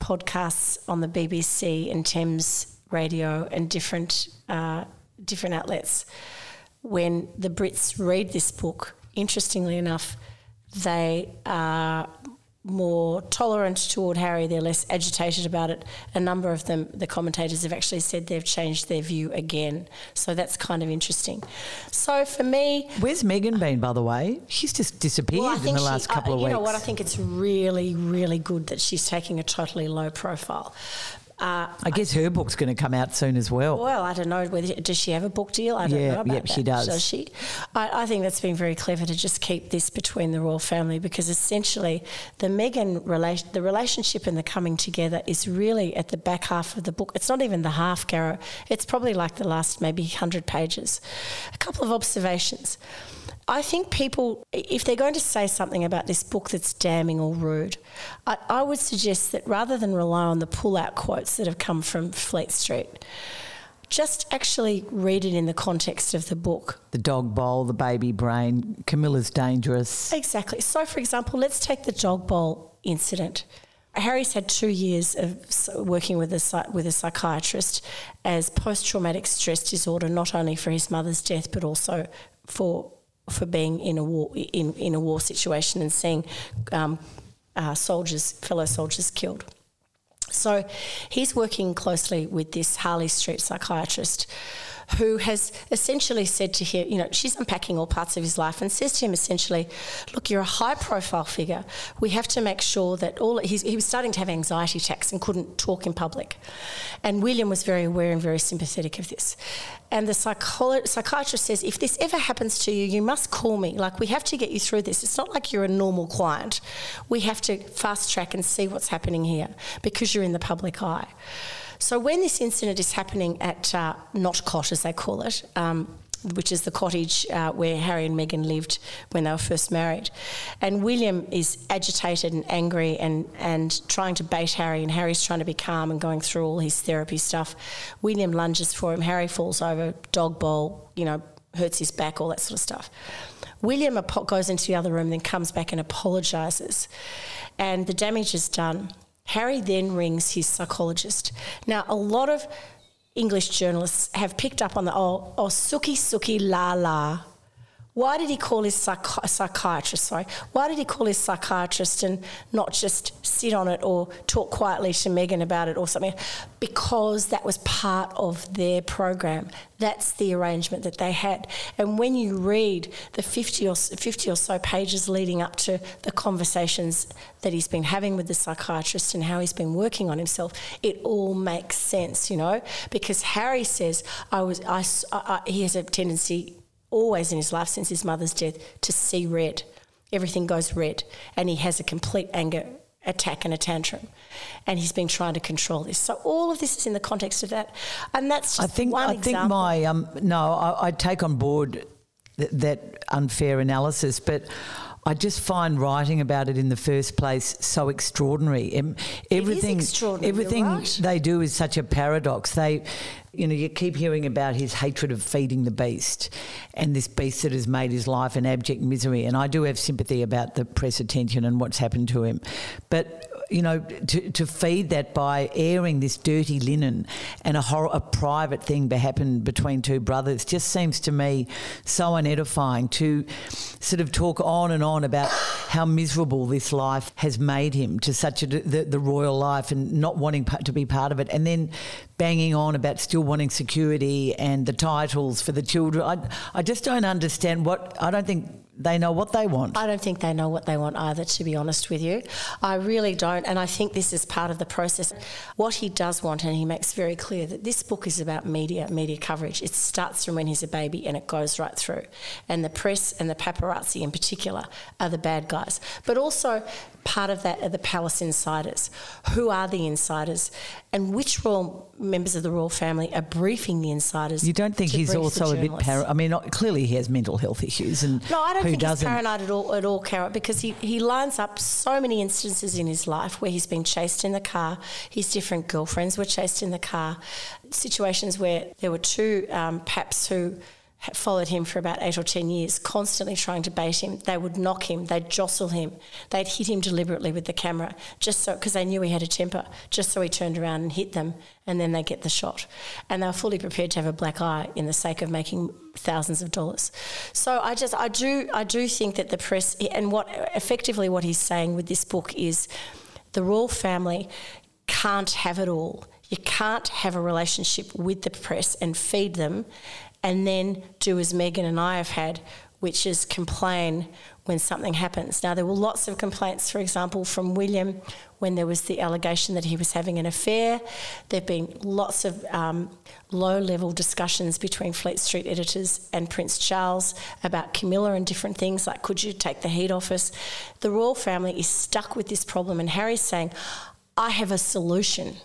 [SPEAKER 3] podcasts on the BBC and Thames Radio and different, uh, different outlets. When the Brits read this book, interestingly enough, they are more tolerant toward Harry, they're less agitated about it. A number of them, the commentators have actually said they've changed their view again. So that's kind of interesting. So for me.
[SPEAKER 2] Where's Meghan been, by the way? She's just disappeared
[SPEAKER 3] well,
[SPEAKER 2] in the last
[SPEAKER 3] she,
[SPEAKER 2] couple
[SPEAKER 3] I,
[SPEAKER 2] of
[SPEAKER 3] you
[SPEAKER 2] weeks.
[SPEAKER 3] You know what? I think it's really, really good that she's taking a totally low profile.
[SPEAKER 2] Uh, I guess her book's going to come out soon as well.
[SPEAKER 3] Well, I don't know whether does she have a book deal. I don't
[SPEAKER 2] yeah,
[SPEAKER 3] know about
[SPEAKER 2] yep,
[SPEAKER 3] that.
[SPEAKER 2] she does.
[SPEAKER 3] Does she? I, I, think that's been very clever to just keep this between the royal family because essentially the Meghan relation, the relationship and the coming together is really at the back half of the book. It's not even the half, Garrow. It's probably like the last maybe hundred pages. A couple of observations. I think people, if they're going to say something about this book that's damning or rude, I, I would suggest that rather than rely on the pull out quotes that have come from Fleet Street, just actually read it in the context of the book.
[SPEAKER 2] The dog bowl, the baby brain, Camilla's dangerous.
[SPEAKER 3] Exactly. So, for example, let's take the dog bowl incident. Harry's had two years of working with a with a psychiatrist as post traumatic stress disorder, not only for his mother's death but also for for being in a war in, in a war situation and seeing um, uh, soldiers, fellow soldiers killed. So he's working closely with this Harley Street psychiatrist who has essentially said to him, you know, she's unpacking all parts of his life and says to him essentially, look, you're a high profile figure. We have to make sure that all, he was starting to have anxiety attacks and couldn't talk in public. And William was very aware and very sympathetic of this. And the psycholo- psychiatrist says, if this ever happens to you, you must call me. Like, we have to get you through this. It's not like you're a normal client. We have to fast track and see what's happening here because you're in the public eye. So when this incident is happening at uh, as they call it, um, which is the cottage uh, where Harry and Meghan lived when they were first married. And William is agitated and angry and, and trying to bait Harry, and Harry's trying to be calm and going through all his therapy stuff. William lunges for him, Harry falls over, dog bowl, you know, hurts his back, all that sort of stuff. William goes into the other room, then comes back and apologises. And the damage is done. Harry then rings his psychologist. Now, a lot of English journalists have picked up on the oh, oh suki suki la la why did he call his psychi- psychiatrist? Sorry, why did he call his psychiatrist and not just sit on it or talk quietly to Meghan about it or something? Because that was part of their program. That's the arrangement that they had. And when you read the 50 or 50 or so pages leading up to the conversations that he's been having with the psychiatrist and how he's been working on himself, it all makes sense, you know. Because Harry says, "I was, I, I, he has a tendency." Always in his life since his mother's death to see red. Everything goes red, and he has a complete anger attack and a tantrum, and he's been trying to control this. So all of this is in the context of that, and that's I
[SPEAKER 2] think
[SPEAKER 3] I
[SPEAKER 2] example. think my um, no, I, I, take on board th- that unfair analysis, but. I just find writing about it in the first place so extraordinary. Everything,
[SPEAKER 3] extraordinary.
[SPEAKER 2] everything
[SPEAKER 3] right.
[SPEAKER 2] they do is such a paradox. They, you know, you keep hearing about his hatred of feeding the beast, and this beast that has made his life an abject misery. And I do have sympathy about the press attention and what's happened to him, but you know, to, to feed that by airing this dirty linen and a, hor- a private thing happened between two brothers just seems to me so unedifying to sort of talk on and on about how miserable this life has made him to such a, the, the royal life and not wanting to be part of it and then banging on about still wanting security and the titles for the children. I, I just don't understand what, I don't think they know what they want.
[SPEAKER 3] I don't think they know what they want either, to be honest with you. I really don't. And I think this is part of the process. What he does want, and he makes very clear that this book is about media, media coverage. It starts from when he's a baby and it goes right through. And the press and the paparazzi in particular are the bad guys. But also, part of that are the palace insiders. Who are the insiders? And which royal members of the royal family are briefing the insiders?
[SPEAKER 2] You don't think he's also a bit para- I mean, clearly he has mental health issues, and
[SPEAKER 3] no, I don't think
[SPEAKER 2] doesn't?
[SPEAKER 3] he's paranoid at all, at all, Carrot, because he, he lines up so many instances in his life where he's been chased in the car. His different girlfriends were chased in the car. Situations where there were two um, paps who followed him for about eight or ten years, constantly trying to bait him. They would knock him, they'd jostle him, they'd hit him deliberately with the camera, just so because they knew he had a temper, just so he turned around and hit them, and then they get the shot. And they were fully prepared to have a black eye in the sake of making thousands of dollars. So I just, I do, I do think that the press, and what effectively what he's saying with this book is, the royal family can't have it all. You can't have a relationship with the press and feed them and then do as Meghan and I have had, which is complain when something happens. Now, there were lots of complaints, for example, from William when there was the allegation that he was having an affair. There have been lots of um, low level discussions between Fleet Street editors and Prince Charles about Camilla and different things like, could you take the heat off us? The royal family is stuck with this problem, and Harry's saying, I have a solution.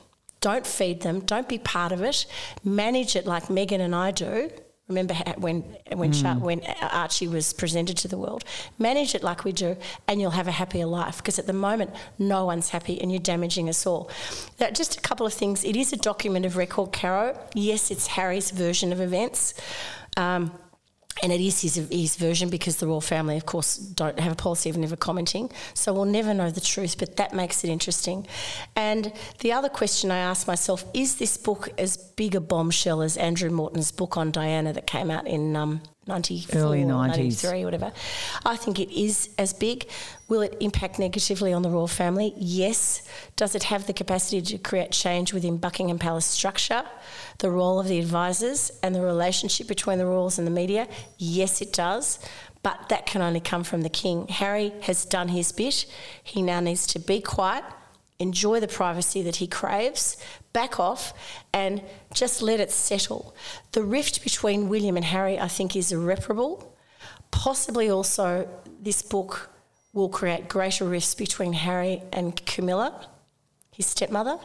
[SPEAKER 3] Don't feed them. Don't be part of it. Manage it like Meghan and I do. Remember when when
[SPEAKER 2] Hmm.
[SPEAKER 3] Char- when Archie was presented to the world? Manage it like we do, and you'll have a happier life. Because at the moment, no one's happy, and you're damaging us all. Now, just a couple of things. It is a document of record, Caro. Yes, it's Harry's version of events. Um, and it is his, his version because the royal family, of course, don't have a policy of never commenting. So we'll never know the truth, but that makes it interesting. And the other question I ask myself is this book as big a bombshell as Andrew Morton's book on Diana that came out in um, 94,
[SPEAKER 2] Early 90s.
[SPEAKER 3] 93, whatever? I think it is as big. Will it impact negatively on the royal family? Yes. Does it have the capacity to create change within Buckingham Palace structure? The role of the advisors and the relationship between the royals and the media? Yes, it does. But that can only come from the king. Harry has done his bit. He now needs to be quiet, enjoy the privacy that he craves, back off, and just let it settle. The rift between William and Harry, I think, is irreparable. Possibly also, this book will create greater rifts between Harry and Camilla, his stepmother.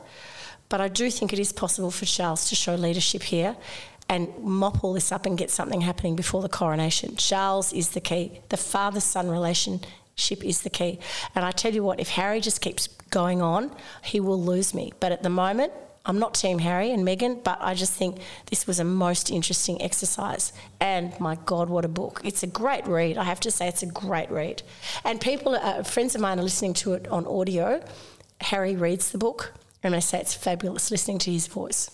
[SPEAKER 3] But I do think it is possible for Charles to show leadership here and mop all this up and get something happening before the coronation. Charles is the key. The father son relationship is the key. And I tell you what, if Harry just keeps going on, he will lose me. But at the moment, I'm not Team Harry and Meghan, but I just think this was a most interesting exercise. And my God, what a book! It's a great read. I have to say, it's a great read. And people, uh, friends of mine, are listening to it on audio. Harry reads the book, and they say it's fabulous listening to his voice.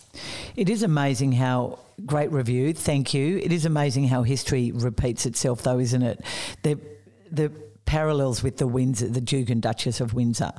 [SPEAKER 2] It is amazing how great review. Thank you. It is amazing how history repeats itself, though, isn't it? The the parallels with the Windsor, the Duke and Duchess of Windsor,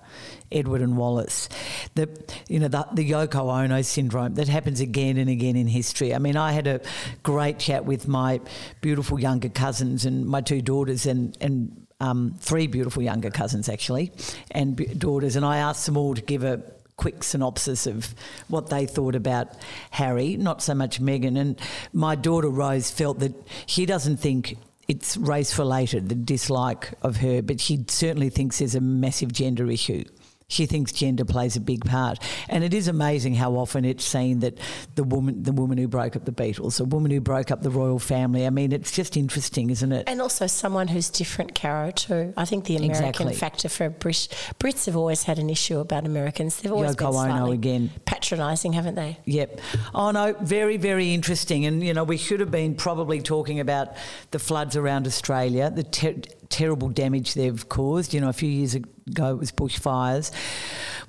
[SPEAKER 2] Edward and Wallis, the you know the, the Yoko Ono syndrome that happens again and again in history. I mean, I had a great chat with my beautiful younger cousins and my two daughters and and. Um, three beautiful younger cousins actually, and b- daughters, and I asked them all to give a quick synopsis of what they thought about Harry, not so much Meghan. And my daughter Rose felt that she doesn't think it's race related, the dislike of her, but she certainly thinks there's a massive gender issue. She thinks gender plays a big part, and it is amazing how often it's seen that the woman, the woman who broke up the Beatles, the woman who broke up the royal family. I mean, it's just interesting, isn't it?
[SPEAKER 3] And also someone who's different, Caro, too. I think the American
[SPEAKER 2] Exactly.
[SPEAKER 3] factor for British Brits have always had an issue about Americans. They've always been
[SPEAKER 2] Yoko
[SPEAKER 3] slightly
[SPEAKER 2] again.
[SPEAKER 3] patronising, haven't they?
[SPEAKER 2] Yep. Oh no, very very interesting. And you know, we should have been probably talking about the floods around Australia, the ter- terrible damage they've caused. You know, a few years ago it was bushfires.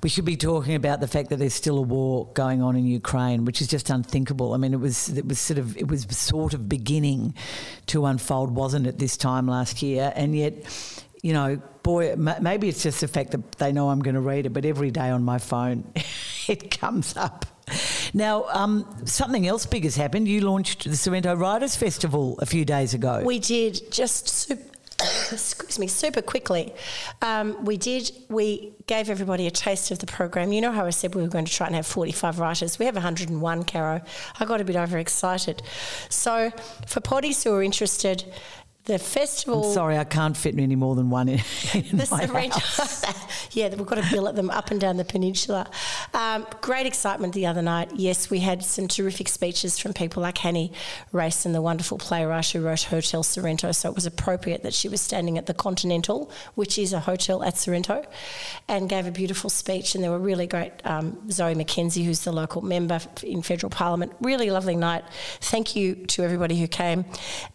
[SPEAKER 2] We should be talking about the fact that there's still a war going on in Ukraine, which is just unthinkable. I mean, it was it was sort of it was sort of beginning to unfold, wasn't it, this time last year? And yet, you know, boy, ma- maybe it's just the fact that they know I'm going to read it, but every day on my phone, it comes up. Now, um, something else big has happened. You launched the Sorrento Writers Festival a few days ago.
[SPEAKER 3] We did just super, excuse me, super quickly. Um, we did. We gave everybody a taste of the program. You know how I said we were going to try and have 45 writers. We have 101, Caro. I got a bit overexcited. So, for potties who are interested, the festival.
[SPEAKER 2] I'm sorry, I can't fit any more than one in, in
[SPEAKER 3] the
[SPEAKER 2] my
[SPEAKER 3] Sorrento.
[SPEAKER 2] house.
[SPEAKER 3] yeah, we've got to billet them up and down the peninsula. Um, great excitement the other night. Yes, we had some terrific speeches from people like Hannie Rayson, the wonderful playwright who wrote Hotel Sorrento. So it was appropriate that she was standing at the Continental, which is a hotel at Sorrento, and gave a beautiful speech. And there were really great um, Zoe McKenzie, who's the local member in federal parliament. Really lovely night. Thank you to everybody who came,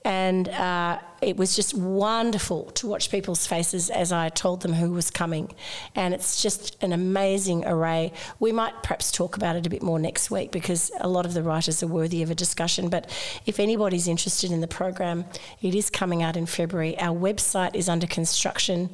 [SPEAKER 3] and. Uh, it was just wonderful to watch people's faces as I told them who was coming. And it's just an amazing array. We might perhaps talk about it a bit more next week because a lot of the writers are worthy of a discussion. But if anybody's interested in the program, it is coming out in February. Our website is under construction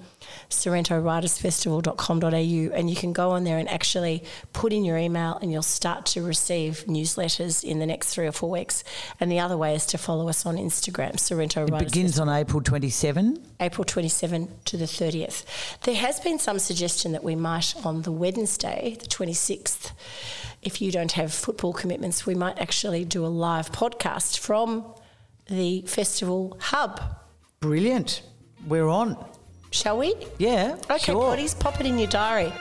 [SPEAKER 3] sorrentowritersfestival.com.au and you can go on there and actually put in your email and you'll start to receive newsletters in the next three or four weeks. And the other way is to follow us on Instagram, Sorrento
[SPEAKER 2] It
[SPEAKER 3] Writers
[SPEAKER 2] begins on April 27.
[SPEAKER 3] April 27 to the 30th. There has been some suggestion that we might, on the Wednesday, the 26th, if you don't have football commitments, we might actually do a live podcast from the festival hub.
[SPEAKER 2] Brilliant. We're on.
[SPEAKER 3] Shall we?
[SPEAKER 2] Yeah.
[SPEAKER 3] Okay,
[SPEAKER 2] sure.
[SPEAKER 3] buddies, pop it in your diary.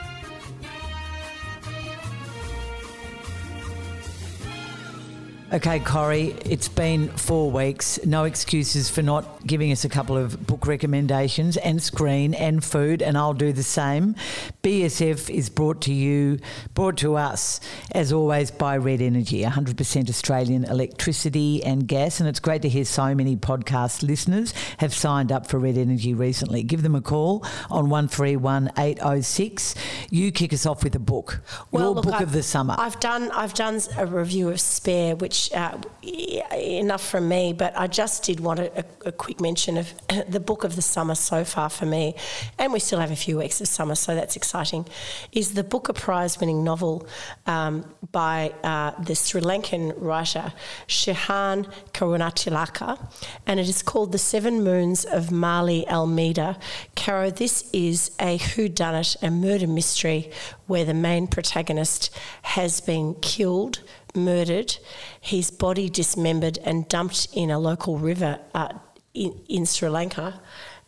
[SPEAKER 2] Okay, Corrie, it's been four weeks. No excuses for not giving us a couple of book recommendations and screen and food, and I'll do the same. BSF is brought to you, brought to us, as always, by Red Energy, 100% Australian electricity and gas. And it's great to hear so many podcast listeners have signed up for Red Energy recently. Give them a call on 131806. You kick us off with a book, your
[SPEAKER 3] look,
[SPEAKER 2] book
[SPEAKER 3] I've-
[SPEAKER 2] of the summer.
[SPEAKER 3] I've done I've done a review of Spare, which uh, enough from me. But I just did want a, a, quick mention of the book of the summer so far for me, and we still have a few weeks of summer, so that's exciting. Is the Booker Prize-winning novel um, by uh, the Sri Lankan writer Shehan Karunatilaka, and it is called The Seven Moons of Maali Almeida. Caro, this is a whodunit, a murder mystery where the main protagonist has been killed, murdered, his body dismembered and dumped in a local river uh, in, in Sri Lanka,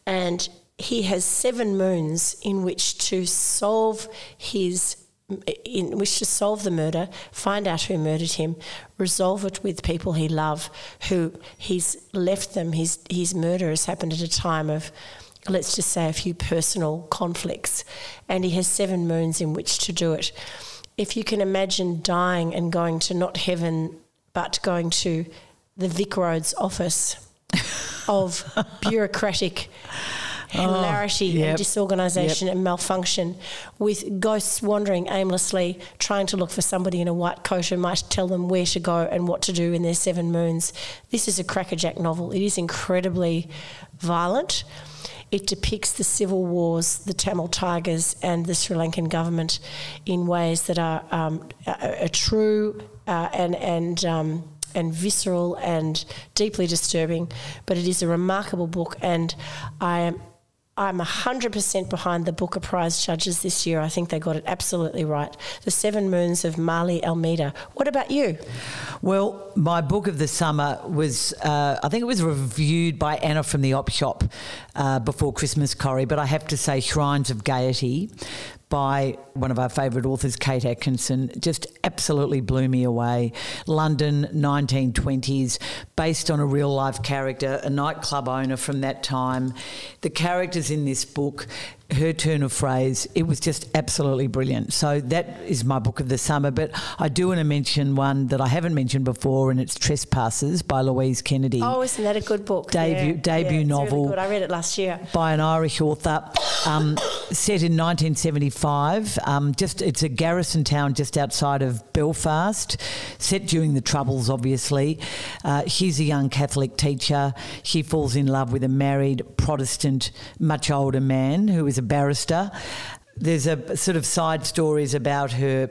[SPEAKER 3] and he has seven moons in which to solve his in which to solve the murder, find out who murdered him, resolve it with people he love, who he's left them. His his murder has happened at a time of, let's just say, a few personal conflicts, and he has seven moons in which to do it. If you can imagine dying and going to not heaven, but going to the Vic Roads office of bureaucratic oh, hilarity
[SPEAKER 2] yep.
[SPEAKER 3] and disorganisation and malfunction with ghosts wandering aimlessly trying to look for somebody in a white coat who might tell them where to go and what to do in their seven moons. This is a crackerjack novel. It is incredibly violent. It depicts the civil wars, the Tamil Tigers, and the Sri Lankan government in ways that are, um, true uh, and and um, and visceral and deeply disturbing. But it is a remarkable book, and I am. I'm 100% behind the Booker Prize judges this year. I think they got it absolutely right. The Seven Moons of Maali Almeida. What about you?
[SPEAKER 2] Well, my book of the summer was, uh, I think it was reviewed by Anna from the Op Shop uh, before Christmas, Corrie, but I have to say Shrines of Gaiety by one of our favourite authors, Kate Atkinson, just absolutely blew me away. London, 1920s, based on a real life character, a nightclub owner from that time. The characters in this book, her turn of phrase, it was just absolutely brilliant. So that is my book of the summer. But I do want to mention one that I haven't mentioned before, and it's Trespassers by Louise Kennedy.
[SPEAKER 3] Oh, isn't that a good book?
[SPEAKER 2] Debut-
[SPEAKER 3] Yeah,
[SPEAKER 2] debut
[SPEAKER 3] yeah,
[SPEAKER 2] novel.
[SPEAKER 3] Really good. I read it last year.
[SPEAKER 2] by an Irish author, um, set in 1975. Um, just it's a garrison town just outside of Belfast, set during the Troubles, obviously. Uh, she's a young Catholic teacher. She falls in love with a married Protestant, much older man who is a barrister. There's a sort of side stories about her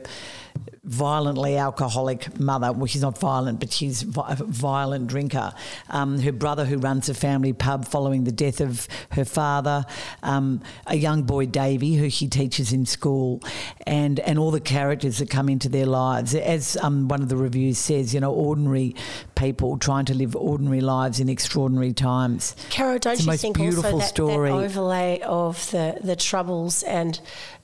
[SPEAKER 2] violently alcoholic mother. Well, she's not violent, but she's a violent drinker. Um, her brother, who runs a family pub following the death of her father. Um, a young boy, Davy, who she teaches in school, and and all the characters that come into their lives. As um, one of the reviews says, you know, ordinary people trying to live ordinary lives in extraordinary times.
[SPEAKER 3] Caro, don't
[SPEAKER 2] it's
[SPEAKER 3] you think
[SPEAKER 2] beautiful
[SPEAKER 3] also that,
[SPEAKER 2] story.
[SPEAKER 3] that overlay of the the troubles and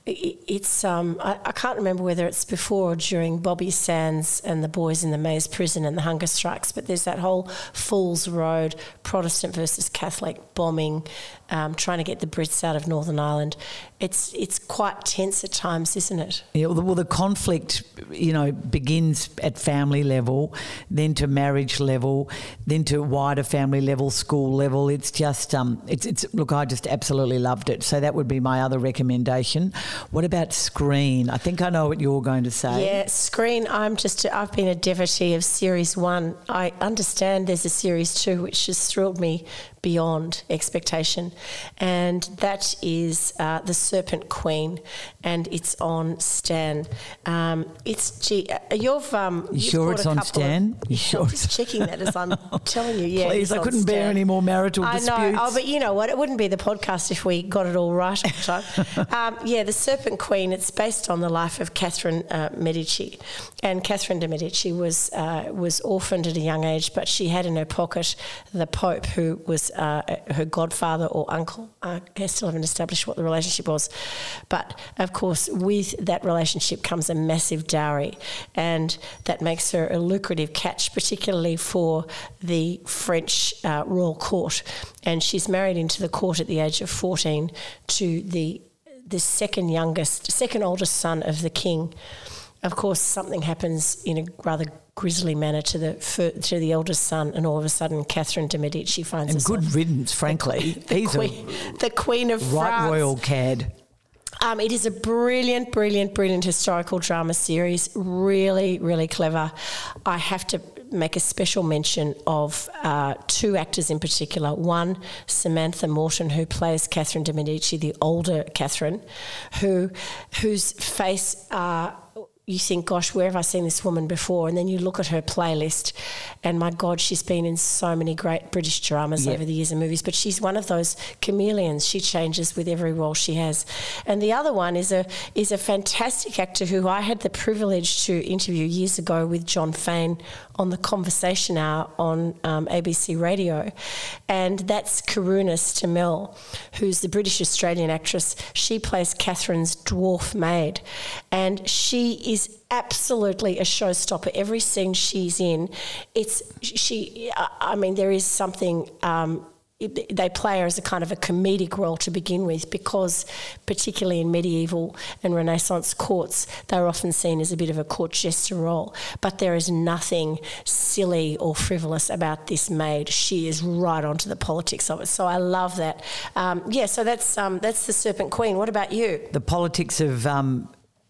[SPEAKER 3] it's um, I, I, can't remember whether it's before or during Bobby Sands and the boys in the Maze prison and the hunger strikes, but there's that whole Falls Road Protestant versus Catholic bombing, um, trying to get the Brits out of Northern Ireland. It's it's quite tense at times, isn't it?
[SPEAKER 2] Yeah. Well, the, well, the conflict, you know, begins at family level, then to marriage level, then to wider family level, school level. It's just um, it's it's look, I just absolutely loved it. So that would be my other recommendation. What about Screen? I think I know what you're going to say.
[SPEAKER 3] Yeah, Screen. I'm just I've been a devotee of Series One. I understand there's a Series Two, which has thrilled me beyond expectation, and that is uh, the Serpent Queen, and it's on Stan. Um, it's gee, uh, you've um,
[SPEAKER 2] you sure it's on Stan?
[SPEAKER 3] Of, you sure? I'm just checking that as I'm telling you. Yeah,
[SPEAKER 2] please, I couldn't
[SPEAKER 3] Stan.
[SPEAKER 2] bear any more marital
[SPEAKER 3] I
[SPEAKER 2] disputes.
[SPEAKER 3] know. Oh, but you know what? It wouldn't be the podcast if we got it all right all the time. um, yeah, the Serpent Queen. It's based on the life of Catherine uh, Medici, and Catherine de Medici was uh, was orphaned at a young age, but she had in her pocket the Pope, who was uh, her godfather or uncle. I still haven't established what the relationship was. But of course, with that relationship comes a massive dowry, and that makes her a lucrative catch, particularly for the French uh, royal court. And she's married into the court at the age of 14 to the the second youngest, second oldest son of the king. Of course, something happens in a rather grisly manner to the to the eldest son, and all of a sudden, Catherine de Medici finds
[SPEAKER 2] and good riddance, frankly.
[SPEAKER 3] the,
[SPEAKER 2] He's
[SPEAKER 3] queen, the queen of
[SPEAKER 2] right
[SPEAKER 3] France.
[SPEAKER 2] royal cad.
[SPEAKER 3] Um, it is a brilliant, brilliant, brilliant historical drama series. Really, really clever. I have to make a special mention of uh, two actors in particular. One, Samantha Morton, who plays Catherine de Medici, the older Catherine, who whose face. Uh, you think, gosh, where have I seen this woman before? And then you look at her playlist, and my God, she's been in so many great British dramas yep. over the years and movies. But she's one of those chameleons. She changes with every role she has. And the other one is a is a fantastic actor who I had the privilege to interview years ago with Jon Faine on the Conversation Hour on um, ABC Radio, and that's Kiruna Stamell, who's the British Australian actress. She plays Catherine's dwarf maid, and she is absolutely a showstopper. Every scene she's in, it's she. I mean, there is something. Um, they play her as a kind of a comedic role to begin with because, particularly in medieval and Renaissance courts, they're often seen as a bit of a court jester role. But there is nothing silly or frivolous about this maid. She is right onto the politics of it. So I love that. Um, yeah, so that's um, that's the Serpent Queen. What about you?
[SPEAKER 2] The politics of um,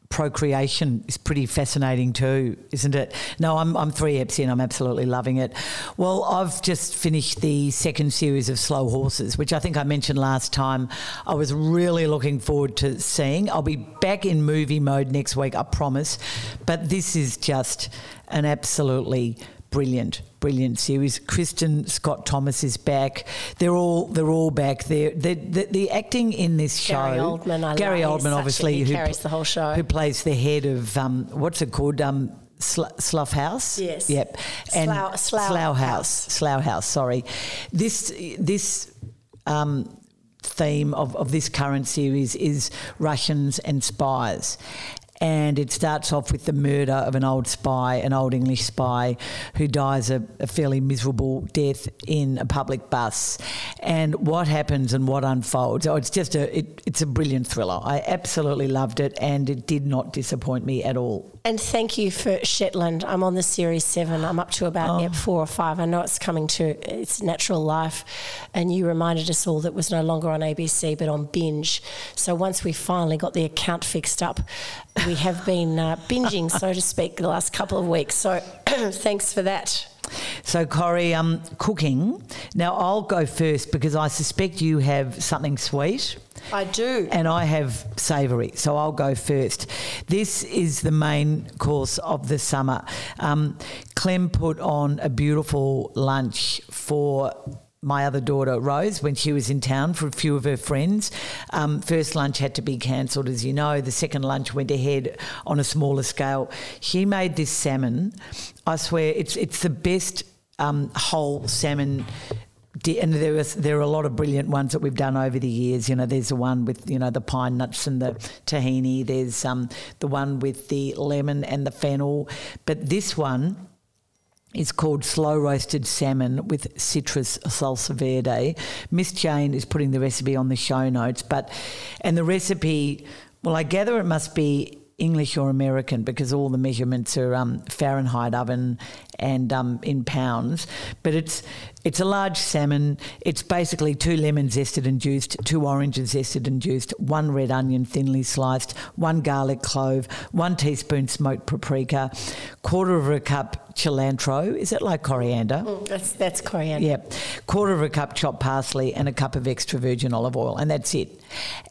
[SPEAKER 2] procreation is pretty fascinating too, isn't it? No, I'm, I'm three eps in. I'm absolutely loving it. Well, I've just finished the second series of Slow Horses, which I think I mentioned last time. I was really looking forward to seeing. I'll be back in movie mode next week, I promise. But this is just an absolutely brilliant, brilliant series. Kristin Scott Thomas is back. They're all they're all back. They're, they're, the, the acting in this show.
[SPEAKER 3] Gary Oldman, I
[SPEAKER 2] Gary
[SPEAKER 3] love.
[SPEAKER 2] Oldman, obviously,
[SPEAKER 3] a,
[SPEAKER 2] who
[SPEAKER 3] carries the whole show.
[SPEAKER 2] who plays the head of um, what's it called? Um, Slough House.
[SPEAKER 3] Yes.
[SPEAKER 2] Yep. And
[SPEAKER 3] Slough, Slough,
[SPEAKER 2] Slough House.
[SPEAKER 3] House.
[SPEAKER 2] Slough House. Sorry. This this. Um, theme of, of this current series is Russians and spies and it starts off with the murder of an old spy, an old English spy, who dies a, a, fairly miserable death in a public bus. And what happens and what unfolds? Oh, it's just a it, it's a brilliant thriller. I absolutely loved it, and it did not disappoint me at all.
[SPEAKER 3] And thank you for Shetland. I'm on the series seven. I'm up to about oh. four or five. I know it's coming to its natural life, and you reminded us all that it was no longer on ABC but on binge. So once we finally got the account fixed up, we have been uh, binging, so to speak, the last couple of weeks. So thanks for that.
[SPEAKER 2] So, Corrie, um, cooking. Now, I'll go first because I suspect you have something sweet.
[SPEAKER 3] I do.
[SPEAKER 2] And I have savoury, so I'll go first. This is the main course of the summer. Um, Clem put on a beautiful lunch for my other daughter Rose when she was in town for a few of her friends. Um, first lunch had to be cancelled, as you know. The second lunch went ahead on a smaller scale. She made this salmon. I swear, it's it's the best um, whole salmon and there was there are a lot of brilliant ones that we've done over the years. You know, there's the one with you know the pine nuts and the tahini. There's um, the one with the lemon and the fennel, but this one is called Slow Roasted Salmon with Citrus Salsa Verde. Miss Jane is putting the recipe on the show notes, but and the recipe, well, I gather it must be English or American because all the measurements are um, Fahrenheit oven and um, in pounds. But it's it's a large salmon. It's basically two lemons zested and juiced, two oranges zested and juiced, one red onion thinly sliced, one garlic clove, one teaspoon smoked paprika, quarter of a cup cilantro. Is it like coriander?
[SPEAKER 3] Mm, that's, that's coriander.
[SPEAKER 2] Yep. Quarter of a cup chopped parsley and a cup of extra virgin olive oil, and that's it.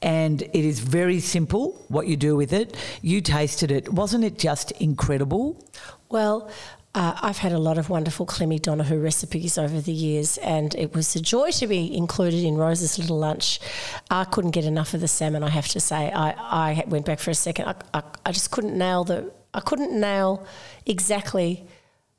[SPEAKER 2] And it is very simple what you do with it. You tasted it. Wasn't it just incredible?
[SPEAKER 3] Well, uh, I've had a lot of wonderful Clemmy Donahue recipes over the years, and it was a joy to be included in Rose's little lunch. I couldn't get enough of the salmon, I have to say. I, I went back for a second. I, I, I just couldn't nail the. I couldn't nail exactly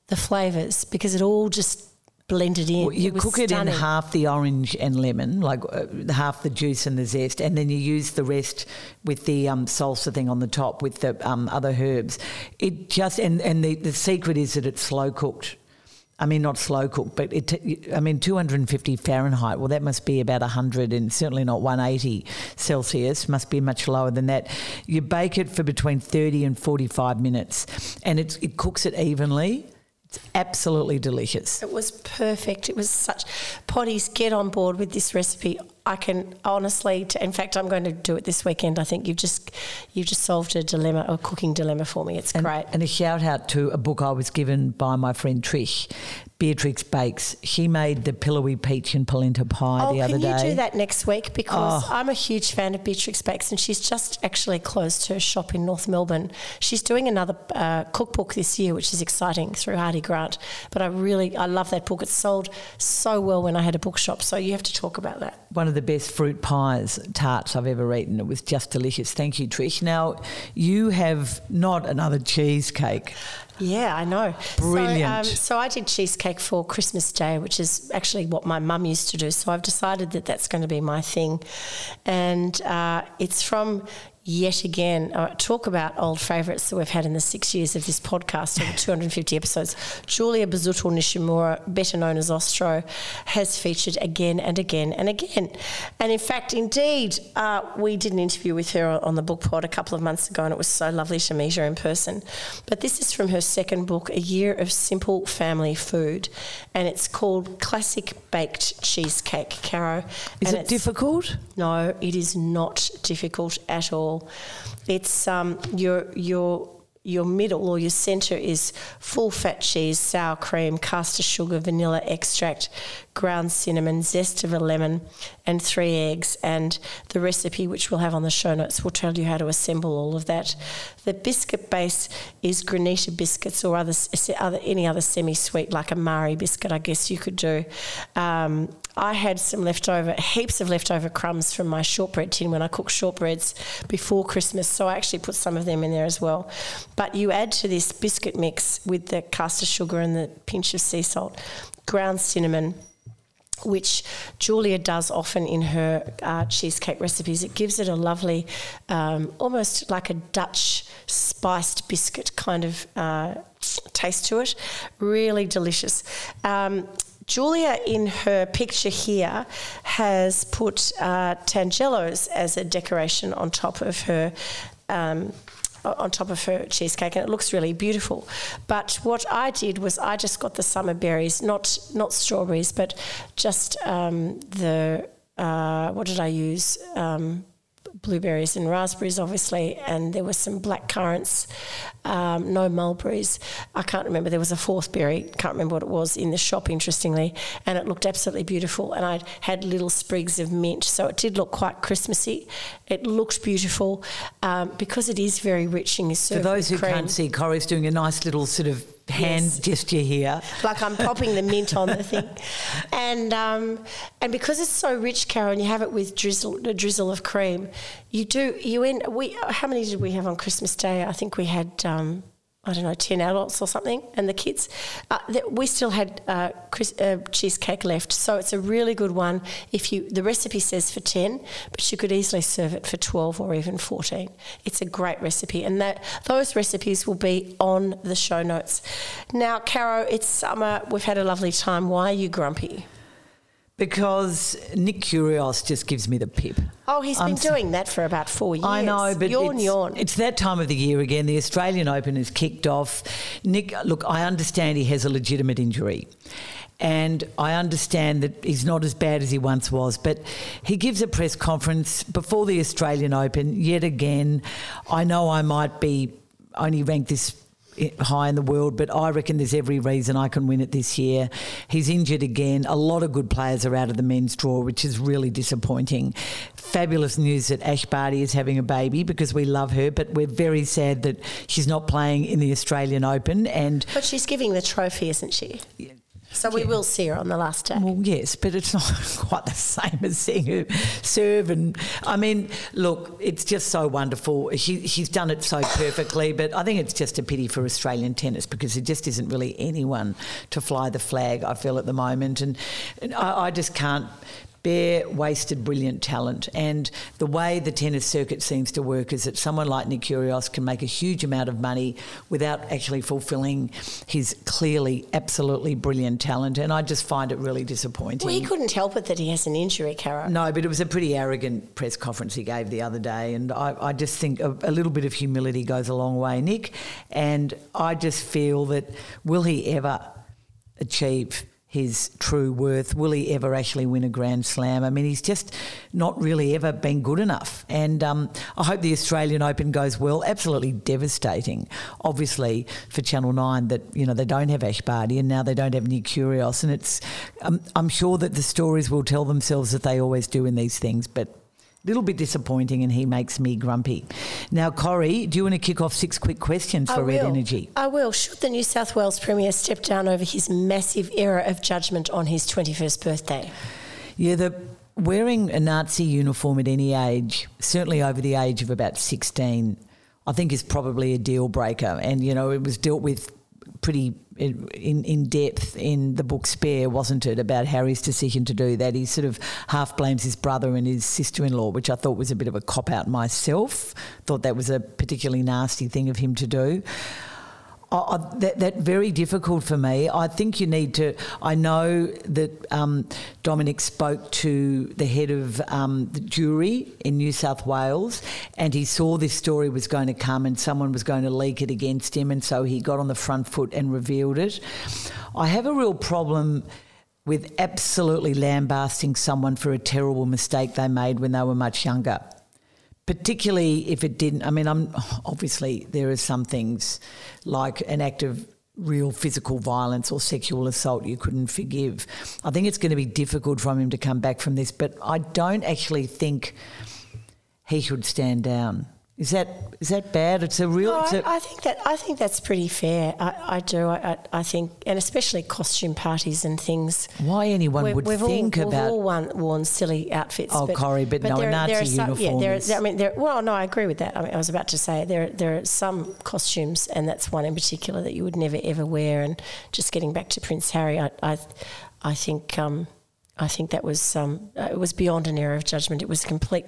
[SPEAKER 3] the flavors because it all just blended in.
[SPEAKER 2] Well, you
[SPEAKER 3] it
[SPEAKER 2] cook
[SPEAKER 3] stunning.
[SPEAKER 2] it in half the orange and lemon, like uh, half the juice and the zest, and then you use the rest with the um, salsa thing on the top with the um, other herbs. It just and and the, the secret is that it's slow cooked. I mean, not slow cooked, but it. I mean, 250 Fahrenheit. Well, that must be about 100, and certainly not 180 Celsius. Must be much lower than that. You bake it for between 30 and 45 minutes, and it, it cooks it evenly. It's absolutely delicious.
[SPEAKER 3] It was perfect. It was such. Potties, get on board with this recipe. I can honestly, in fact, I'm going to do it this weekend. I think you've just you've just solved a dilemma, a cooking dilemma for me. It's
[SPEAKER 2] and,
[SPEAKER 3] great.
[SPEAKER 2] And a shout out to a book I was given by my friend Trish, Beatrix Bakes. She made the pillowy peach and polenta pie
[SPEAKER 3] oh,
[SPEAKER 2] the other day.
[SPEAKER 3] can you do that next week? Because oh. I'm a huge fan of Beatrix Bakes, and she's just actually closed her shop in North Melbourne. She's doing another uh, cookbook this year, which is exciting through Hardie Grant. But I really I love that book. It sold so well when I had a bookshop. So you have to talk about that.
[SPEAKER 2] One of the best fruit pies tarts I've ever eaten. It was just delicious. Thank you, Trish. Now you have not another cheesecake.
[SPEAKER 3] Yeah, I know.
[SPEAKER 2] Brilliant.
[SPEAKER 3] So, um, so, I did cheesecake for Christmas Day, which is actually what my mum used to do. So I've decided that that's going to be my thing. And uh, it's from yet again uh, talk about old favourites that we've had in the six years of this podcast over 250 episodes. Julia Busuttil Nishimura better known as ostro has featured again and again and again. And in fact indeed uh, we did an interview with her on the book pod a couple of months ago and it was so lovely to meet her in person. But this is from her second book a year of simple family food and it's called classic baked cheesecake caro.
[SPEAKER 2] Is it difficult?
[SPEAKER 3] No it is not difficult at all it's um, your your your middle or your center is full fat cheese, sour cream, caster sugar, vanilla extract, ground cinnamon, zest of a lemon, and three eggs. And the recipe, which we'll have on the show notes, will tell you how to assemble all of that. The biscuit base is granita biscuits or other, other any other semi-sweet like a Marie biscuit, I guess you could do. Um, I had some leftover, heaps of leftover crumbs from my shortbread tin when I cooked shortbreads before Christmas, so I actually put some of them in there as well. But you add to this biscuit mix with the caster sugar and the pinch of sea salt, ground cinnamon, which Julia does often in her uh, cheesecake recipes. It gives it a lovely, um, almost like a Dutch spiced biscuit kind of uh, taste to it. Really delicious. Um, Julia, in her picture here, has put uh, tangelos as a decoration on top of her. Um, on top of her cheesecake, and it looks really beautiful. But what I did was I just got the summer berries, not not strawberries, but just um, the uh, what did I use? Um, blueberries and raspberries, obviously, and there were some black currants, um, no mulberries. I can't remember. There was a fourth berry, can't remember what it was in the shop, interestingly, and it looked absolutely beautiful. And I had little sprigs of mint, so it did look quite Christmassy. It looked beautiful um, because it is very rich in your
[SPEAKER 2] For those who
[SPEAKER 3] cream.
[SPEAKER 2] can't see, Corrie's doing a nice little sort of hand
[SPEAKER 3] Yes.
[SPEAKER 2] gesture here.
[SPEAKER 3] like I'm popping the mint on the thing, and um, and because it's so rich, Carol, and you have it with drizzle, a drizzle of cream, you do you end we how many did we have on Christmas Day? I think we had. Um, I don't know, 10 adults or something, and the kids. Uh, we still had uh, uh, cheesecake left, so it's a really good one. If you, the recipe says for 10, but you could easily serve it for 12 or even 14. It's a great recipe, and that those recipes will be on the show notes. Now, Caro, it's summer. We've had a lovely time. Why are you grumpy?
[SPEAKER 2] Because Nick Kyrgios just gives me the pip.
[SPEAKER 3] Oh, he's
[SPEAKER 2] I'm
[SPEAKER 3] been
[SPEAKER 2] so-
[SPEAKER 3] doing that for about four years.
[SPEAKER 2] I know, but
[SPEAKER 3] yawn,
[SPEAKER 2] it's,
[SPEAKER 3] yawn.
[SPEAKER 2] it's that time of the year again. The Australian Open has kicked off. Nick, look, I understand he has a legitimate injury. And I understand that he's not as bad as he once was, but he gives a press conference before the Australian Open yet again. I know I might be only ranked this high in the world, but I reckon there's every reason I can win it this year. He's injured again. A lot of good players are out of the men's draw, which is really disappointing. Fabulous news that Ash Barty is having a baby because we love her, but we're very sad that she's not playing in the Australian Open. And
[SPEAKER 3] but she's giving the trophy, isn't she? So we will see her on the last day.
[SPEAKER 2] well, yes, but it's not quite the same as seeing her serve. And I mean, look, it's just so wonderful. She, she's done it so perfectly, but I think it's just a pity for Australian tennis because there just isn't really anyone to fly the flag, I feel, at the moment. And, and I, I just can't bear wasted brilliant talent and the way the tennis circuit seems to work is that someone like Nick Kyrgios can make a huge amount of money without actually fulfilling his clearly absolutely brilliant talent and I just find it really disappointing.
[SPEAKER 3] Well, he couldn't help it that he has an injury, Caro.
[SPEAKER 2] No, but it was a pretty arrogant press conference he gave the other day, and I, I just think a, a little bit of humility goes a long way, Nick. And I just feel that will he ever achieve his true worth? Will he ever actually win a Grand Slam? I mean, he's just not really ever been good enough. And um, I hope the Australian Open goes well. Absolutely devastating, obviously, for Channel 9 that, you know, they don't have Ash Barty and now they don't have Nick Kyrgios. And it's, um, I'm sure that the stories will tell themselves that they always do in these things, but little bit disappointing and he makes me grumpy. Now, Corrie, do you want to kick off six quick questions for Red. Energy?
[SPEAKER 3] I will. Should the New South Wales Premier step down over his massive error of judgment on his 21st birthday?
[SPEAKER 2] Yeah, the wearing a Nazi uniform at any age, certainly over the age of about 16, I think is probably a deal breaker. And, you know, it was dealt with pretty in, in depth in the book Spare, wasn't it, about Harry's decision to do that. He sort of half blames his brother and his sister in law, which I thought was a bit of a cop out myself. Thought that was a particularly nasty thing of him to do. I, I, that, that very difficult for me. I think you need to. I know that um, Dominic spoke to the head of um, the jury in New South Wales, and he saw this story was going to come, and someone was going to leak it against him, and so he got on the front foot and revealed it. I have a real problem with absolutely lambasting someone for a terrible mistake they made when they were much younger particularly if it didn't. I mean, I'm obviously there are some things like an act of real physical violence or sexual assault you couldn't forgive. I think it's going to be difficult for him to come back from this, but I don't actually think he should stand down. Is that is that bad? It's a real.
[SPEAKER 3] No,
[SPEAKER 2] it's a-
[SPEAKER 3] I, I think that I think that's pretty fair. I, I do. I, I, think, and especially costume parties and things.
[SPEAKER 2] why anyone
[SPEAKER 3] We-
[SPEAKER 2] would
[SPEAKER 3] we've
[SPEAKER 2] think
[SPEAKER 3] all,
[SPEAKER 2] about
[SPEAKER 3] We've all worn, worn silly outfits.
[SPEAKER 2] Oh, Corrie, but no, a
[SPEAKER 3] there,
[SPEAKER 2] Nazi
[SPEAKER 3] there are some, Yeah,
[SPEAKER 2] uniform
[SPEAKER 3] there, I mean, there, well, no, I agree with that. I mean, I was about to say there, there are some costumes, and that's one in particular that you would never ever wear. And just getting back to Prince Harry, I, I, I think, um, I think that was, um, it was beyond an error of judgment. It was complete.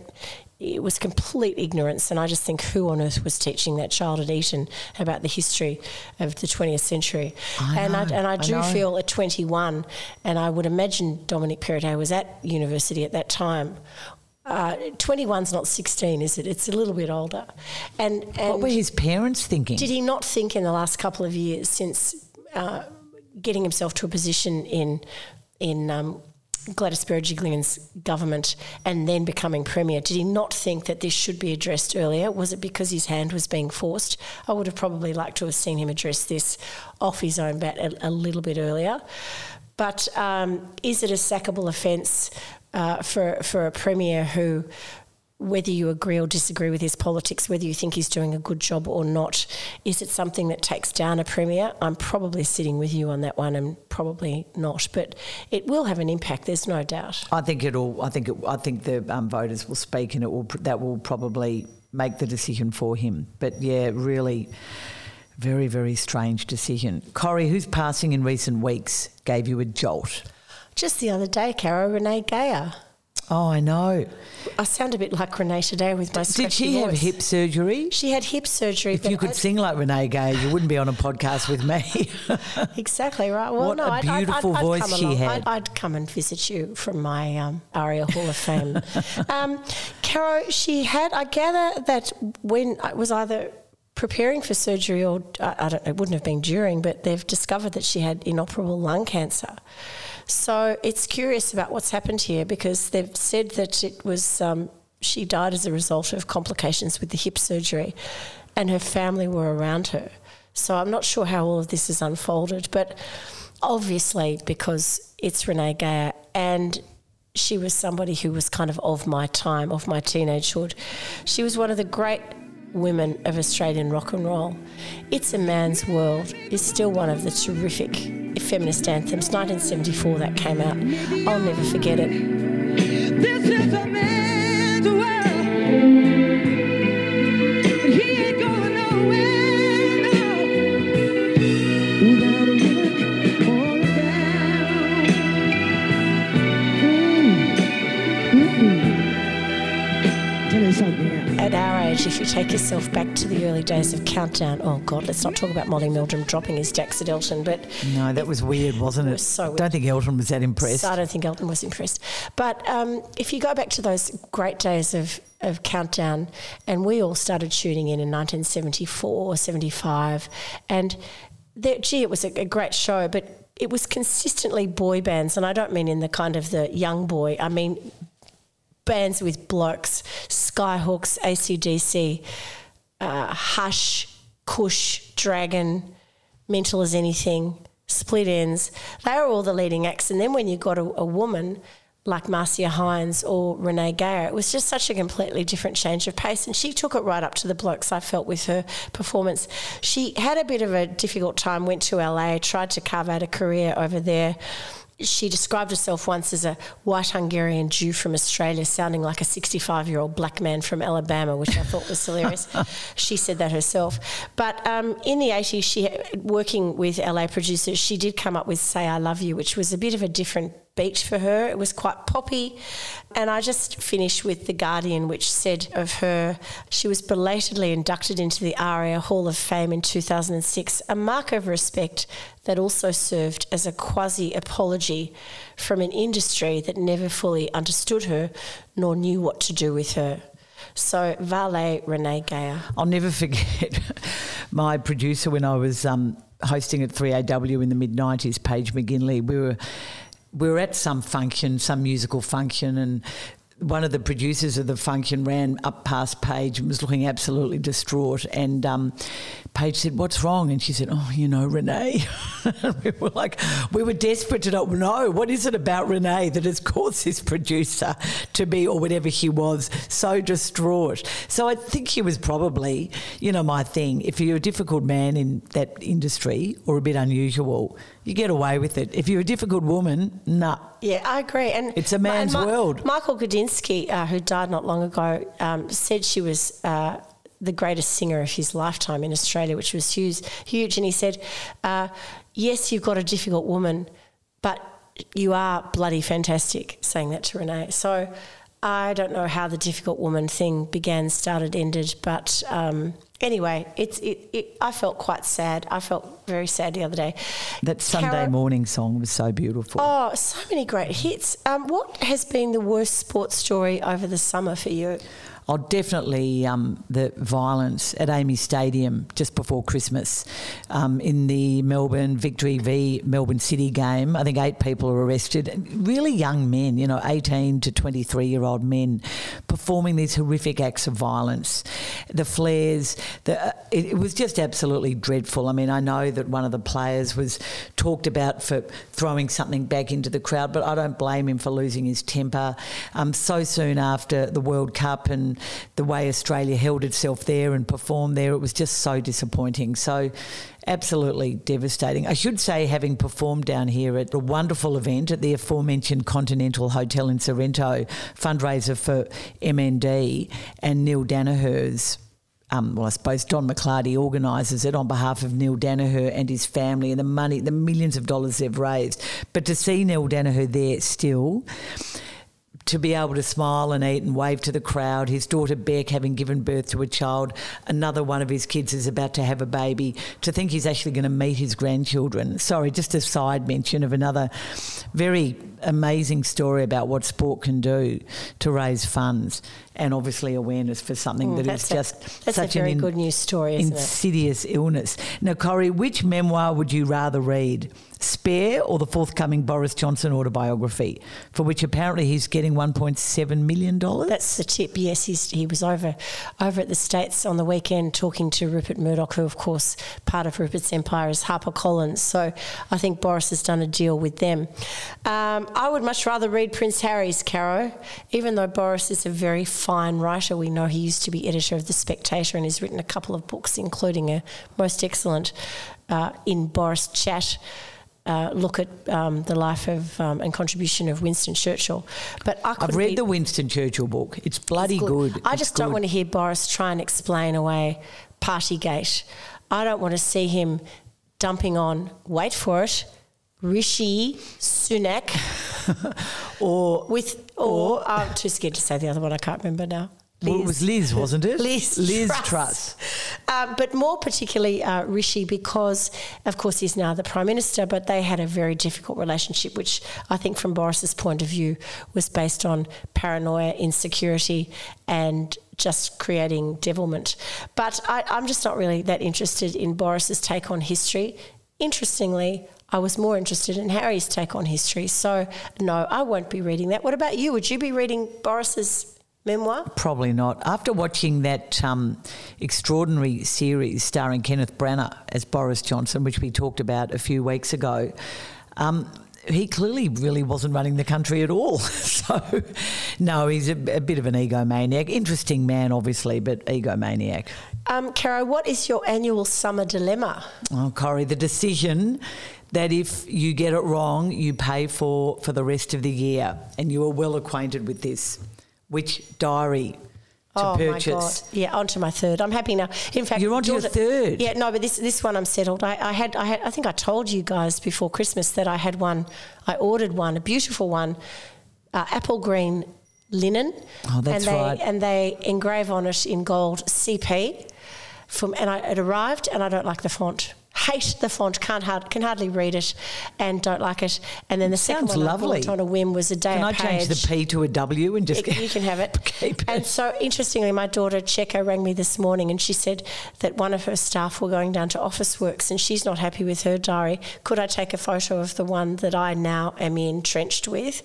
[SPEAKER 3] It was complete ignorance, and I just think who on earth was teaching that child at Eton about the history of the 20th century?
[SPEAKER 2] I
[SPEAKER 3] and I, and I
[SPEAKER 2] I
[SPEAKER 3] do
[SPEAKER 2] know.
[SPEAKER 3] feel at 21, and I would imagine Dominic Perrottet was at university at that time. Uh, 21's not 16, is it? It's a little bit older. And, and
[SPEAKER 2] what were his parents thinking?
[SPEAKER 3] did he not think in the last couple of years since uh, getting himself to a position in in um, Gladys Berejiklian's government and then becoming premier, did he not think that this should be addressed earlier? Was it because his hand was being forced? I would have probably liked to have seen him address this off his own bat a, a little bit earlier. But um, is it a sackable offence uh, for for a premier who whether you agree or disagree with his politics, whether you think he's doing a good job or not. Is it something that takes down a premier? I'm probably sitting with you on that one, and probably not. But it will have an impact. There's no doubt.
[SPEAKER 2] I think it'll. I think. It, I think the um, voters will speak, and it will. That will probably make the decision for him. But yeah, really. Very, very strange decision. Corrie, who's passing in recent weeks, gave you a jolt?
[SPEAKER 3] Just the other day, Caro Renee Geyer.
[SPEAKER 2] Oh, I know.
[SPEAKER 3] I sound a bit like Renee today with my
[SPEAKER 2] Did she
[SPEAKER 3] voice.
[SPEAKER 2] have hip surgery?
[SPEAKER 3] She had hip surgery.
[SPEAKER 2] If you could I, sing like Renee Geyer, you wouldn't be on a podcast with me.
[SPEAKER 3] exactly right. Well,
[SPEAKER 2] what
[SPEAKER 3] no,
[SPEAKER 2] a beautiful
[SPEAKER 3] I'd, I'd,
[SPEAKER 2] voice she had.
[SPEAKER 3] I'd, I'd, come and visit you from my um, ARIA Hall of Fame. um, Caro, she had. I gather that when it was either preparing for surgery or I don't. It wouldn't have been during, but they've discovered that she had inoperable lung cancer. So it's curious about what's happened here because they've said that it was um, she died as a result of complications with the hip surgery, and her family were around her. So I'm not sure how all of this has unfolded, but obviously because it's Renee Geyer and she was somebody who was kind of of my time, of my teenagehood. She was one of the great women of Australian rock and roll. It's a Man's World is still one of the terrific feminist anthems. 1974 that came out. I'll never forget it. If you take yourself back to the early days of Countdown, oh God, let's not talk about Molly Meldrum dropping his jacks at Elton, but
[SPEAKER 2] no, that was weird, wasn't it? it was so weird. Don't think Elton was that impressed.
[SPEAKER 3] I don't think Elton was impressed. But um, if you go back to those great days of of Countdown, and we all started shooting in in 1974, 75, and there, gee, it was a, a great show, but it was consistently boy bands, and I don't mean in the kind of the young boy. I mean bands with blokes, Skyhooks, ACDC, uh, Hush, Kush, Dragon, Mental as Anything, Split Ends. They were all the leading acts. And then when you got a, a woman like Marcia Hines or Renee Geyer, it was just such a completely different change of pace. And she took it right up to the blokes, I felt, with her performance. She had a bit of a difficult time, went to LA, tried to carve out a career over there she described herself once as a white Hungarian Jew from Australia, sounding like a 65 year old black man from Alabama, which I thought was hilarious. she said that herself. But um, in the 80s, she working with LA producers, she did come up with Say I Love You, which was a bit of a different beat for her. It was quite poppy. And I just finished with The Guardian, which said of her, she was belatedly inducted into the ARIA Hall of Fame in 2006, a mark of respect that also served as a quasi apology from an industry that never fully understood her nor knew what to do with her. So, Valet Renee Geyer.
[SPEAKER 2] I'll never forget my producer when I was um, hosting at 3AW in the mid 90s, Paige McGinley. We were we were at some function, some musical function, and one of the producers of the function ran up past Paige and was looking absolutely distraught. And um, Paige said, What's wrong? And she said, Oh, you know, Renee. we were like, we were desperate to know, what is it about Renee that has caused this producer to be, or whatever he was, so distraught? So I think he was probably, you know, my thing. If you're a difficult man in that industry or a bit unusual, you get away with it. If you're a difficult woman, nah.
[SPEAKER 3] Yeah, I agree. And
[SPEAKER 2] it's a man's
[SPEAKER 3] Ma-
[SPEAKER 2] world.
[SPEAKER 3] Michael Gudinski, uh, who died not long ago, um, said she was uh, the greatest singer of his lifetime in Australia, which was huge. huge. And he said, uh, "Yes, you've got a difficult woman, but you are bloody fantastic." Saying that to Renee. So I don't know how the difficult woman thing began, started, ended, but. Um, anyway, it's it, it, I felt quite sad. I felt very sad the other day.
[SPEAKER 2] That Sunday Cara, morning song was so beautiful.
[SPEAKER 3] Oh, so many great hits. Um, what has been the worst sports story over the summer for you?
[SPEAKER 2] Oh, definitely um, the violence at AAMI Stadium just before Christmas um, in the Melbourne Victory v Melbourne City game. I think eight people were arrested. Really young men, you know, 18 to 23 year old men performing these horrific acts of violence. The flares, the, uh, it, it was just absolutely dreadful. I mean, I know that one of the players was talked about for throwing something back into the crowd, but I don't blame him for losing his temper. Um, so soon after the World Cup and the way Australia held itself there and performed there, it was just so disappointing. So, absolutely devastating. I should say, having performed down here at a wonderful event at the aforementioned Continental Hotel in Sorrento, fundraiser for MND, and Neale Daniher's um, well, I suppose Don McLardy organises it on behalf of Neale Daniher and his family and the money, the millions of dollars they've raised. But to see Neale Daniher there still, to be able to smile and eat and wave to the crowd. His daughter Beck having given birth to a child. Another one of his kids is about to have a baby. To think he's actually going to meet his grandchildren. Sorry, just a side mention of another very amazing story about what sport can do to raise funds and obviously awareness for something mm, that is
[SPEAKER 3] a,
[SPEAKER 2] just
[SPEAKER 3] that's
[SPEAKER 2] such
[SPEAKER 3] a very
[SPEAKER 2] an
[SPEAKER 3] good news story,
[SPEAKER 2] insidious
[SPEAKER 3] it?
[SPEAKER 2] illness. Now, Corrie, which memoir would you rather read? Spare or the forthcoming Boris Johnson autobiography, for which apparently he's getting $1.7 million?
[SPEAKER 3] That's the tip, yes. He's, he was over over at the States on the weekend talking to Rupert Murdoch, who, of course, part of Rupert's empire is HarperCollins. So I think Boris has done a deal with them. Um, I would much rather read Prince Harry's, Caro, even though Boris is a very fine writer. We know he used to be editor of The Spectator and has written a couple of books, including a most excellent uh, In Boris Chat uh, look at um, the life of um, and contribution of Winston Churchill. But I
[SPEAKER 2] have read the Winston Churchill book. It's bloody
[SPEAKER 3] it's
[SPEAKER 2] good. good.
[SPEAKER 3] I just
[SPEAKER 2] good.
[SPEAKER 3] don't want to hear Boris try and explain away Partygate. I don't want to see him dumping on. Wait for it. Rishi Sunak,
[SPEAKER 2] or
[SPEAKER 3] with or, or I'm too scared to say the other one. I can't remember now.
[SPEAKER 2] Well, it was Liz, wasn't it?
[SPEAKER 3] Liz,
[SPEAKER 2] Liz
[SPEAKER 3] Truss.
[SPEAKER 2] Truss.
[SPEAKER 3] Uh, but more particularly uh, Rishi, because of course he's now the Prime Minister, but they had a very difficult relationship, which I think from Boris's point of view was based on paranoia, insecurity, and just creating devilment. But I, I'm just not really that interested in Boris's take on history. Interestingly, I was more interested in Harry's take on history. So, no, I won't be reading that. What about you? Would you be reading Boris's memoir?
[SPEAKER 2] Probably not. After watching that um, extraordinary series starring Kenneth Branagh as Boris Johnson, which we talked about a few weeks ago, um, he clearly really wasn't running the country at all. so, no, he's a, a, bit of an egomaniac. Interesting man, obviously, but egomaniac.
[SPEAKER 3] Um, Caro, what is your annual summer dilemma?
[SPEAKER 2] Oh, Corrie, the decision that if you get it wrong, you pay for for the rest of the year, and you are well acquainted with this which diary to
[SPEAKER 3] oh
[SPEAKER 2] purchase.
[SPEAKER 3] my god! Yeah, on to my third. I'm happy now. In fact,
[SPEAKER 2] you're on to your third.
[SPEAKER 3] Yeah, no, but this this one I'm settled. I, I, had I had I think I told you guys before Christmas that I had one. I ordered one, a beautiful one, uh, apple green linen.
[SPEAKER 2] Oh, that's
[SPEAKER 3] and they,
[SPEAKER 2] right.
[SPEAKER 3] And they engrave on it in gold CP. From and I, it arrived, and I don't like the font hate the font, can't hard, can hardly read it, and don't like it. And then the second
[SPEAKER 2] Sounds
[SPEAKER 3] one
[SPEAKER 2] lovely.
[SPEAKER 3] I bought on a whim was a day.
[SPEAKER 2] Can I change the P to a W and just?
[SPEAKER 3] you can have it.
[SPEAKER 2] it.
[SPEAKER 3] And so, interestingly, my daughter Checo rang me this morning, and she said that one of her staff were going down to Officeworks, and she's not happy with her diary. Could I take a photo of the one that I now am entrenched with?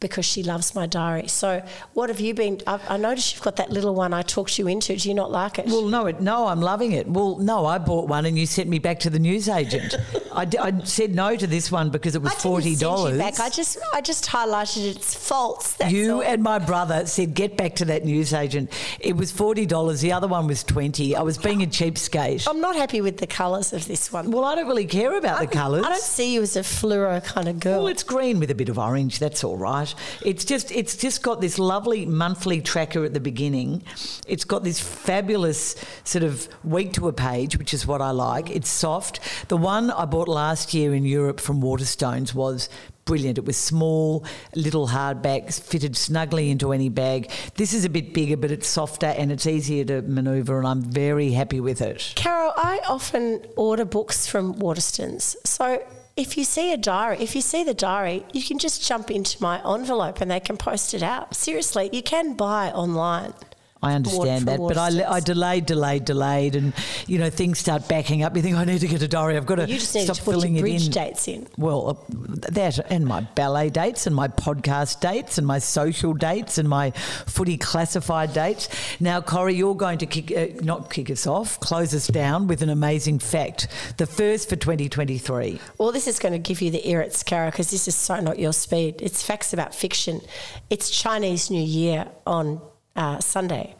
[SPEAKER 3] Because she loves my diary. So, what have you been? I, I noticed you've got that little one I talked you into. Do you not like it?
[SPEAKER 2] Well, no, it, no, I'm loving it. Well, no, I bought one and you sent me back to the newsagent. I, d- I said no to this one because it was forty dollars.
[SPEAKER 3] Back, I just, I just highlighted its faults.
[SPEAKER 2] you
[SPEAKER 3] all.
[SPEAKER 2] and my brother said get back to that newsagent. It was forty dollars. The other one was twenty. I was being a cheapskate.
[SPEAKER 3] I'm not happy with the colours of this one.
[SPEAKER 2] Well, I don't really care about
[SPEAKER 3] I,
[SPEAKER 2] the colours.
[SPEAKER 3] I don't see you as a fluoro kind of girl.
[SPEAKER 2] Well, it's green with a bit of orange. That's all right. It's just it's just got this lovely monthly tracker at the beginning. It's got this fabulous sort of week to a page, which is what I like. It's soft. The one I bought last year in Europe from Waterstones was brilliant. It was small, little hardback, fitted snugly into any bag. This is a bit bigger, but it's softer and it's easier to manoeuvre, and I'm very happy with it.
[SPEAKER 3] Carol, I often order books from Waterstones. So if you see a diary, if you see the diary, you can just jump into my envelope and they can post it out. Seriously, you can buy online.
[SPEAKER 2] I understand that, but I, I delayed, delayed, delayed, and you know things start backing up. You think I need to get a diary. I've got to
[SPEAKER 3] you just
[SPEAKER 2] need stop
[SPEAKER 3] to
[SPEAKER 2] filling
[SPEAKER 3] your
[SPEAKER 2] it in.
[SPEAKER 3] dates in.
[SPEAKER 2] Well, uh, that and my ballet dates and my podcast dates and my social dates and my footy classified dates. Now, Corrie, you're going to kick uh, not kick us off, close us down with an amazing fact, the first for 2023.
[SPEAKER 3] Well, this is going to give you the irrits, Cara, because this is so not your speed. It's facts about fiction. It's Chinese New Year on uh, Sunday,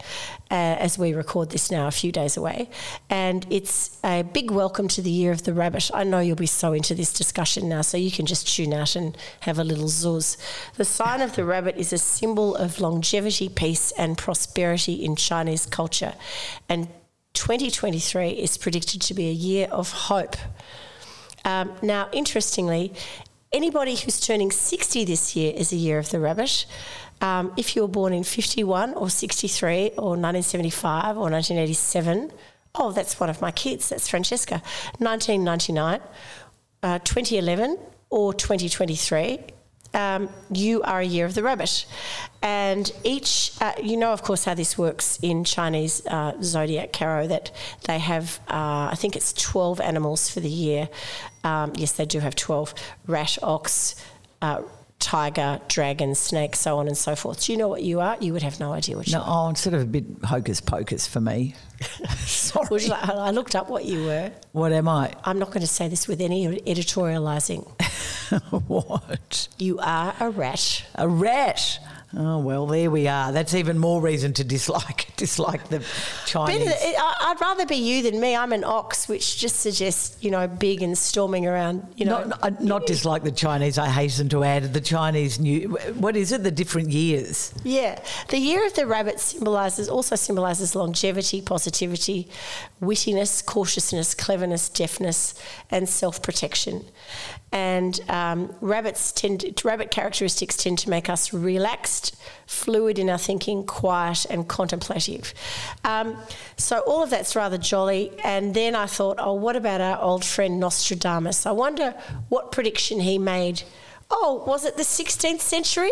[SPEAKER 3] uh, as we record this now, a few days away. And it's a big welcome to the Year of the Rabbit. I know you'll be so into this discussion now, so you can just tune out and have a little zuz. The sign of the rabbit is a symbol of longevity, peace, and prosperity in Chinese culture. And 2023 is predicted to be a year of hope. Um, now, interestingly, anybody who's turning 60 this year is a year of the rabbit. Um, if you were born in 51 or 63 or 1975 or 1987, oh, that's one of my kids, that's Francesca, 1999, uh, 2011 or 2023, um, you are a year of the rabbit. And each, uh, you know, of course, how this works in Chinese uh, zodiac tarot that they have, uh, I think it's 12 animals for the year. Um, yes, they do have 12 rat, ox, uh, tiger, dragon, snake, so on and so forth. Do you know what you are? You would have no idea what you
[SPEAKER 2] No,
[SPEAKER 3] are.
[SPEAKER 2] oh, it's sort of a bit hocus pocus for me. Sorry.
[SPEAKER 3] You like- I looked up what you were.
[SPEAKER 2] What am I?
[SPEAKER 3] I'm not going to say this with any editorialising.
[SPEAKER 2] what?
[SPEAKER 3] You are a rat.
[SPEAKER 2] A rat. Oh well, there we are. That's even more reason to dislike dislike the Chinese.
[SPEAKER 3] Better, I- I'd rather be you than me. I'm an ox, which just suggests, you know, big and storming around, you know.
[SPEAKER 2] not, not, uh, not dislike the Chinese. I hasten to add the Chinese new. What is it? The different years.
[SPEAKER 3] Yeah, the year of the rabbit symbolizes also symbolizes longevity, positivity, wittiness, cautiousness, cleverness, deftness, and self-protection. And um, rabbits tend rabbit characteristics tend to make us relaxed, fluid in our thinking, quiet, and contemplative. Um, so all of that's rather jolly. And then I thought, oh, what about our old friend Nostradamus? I wonder what prediction he made. Oh, was it the 16th century?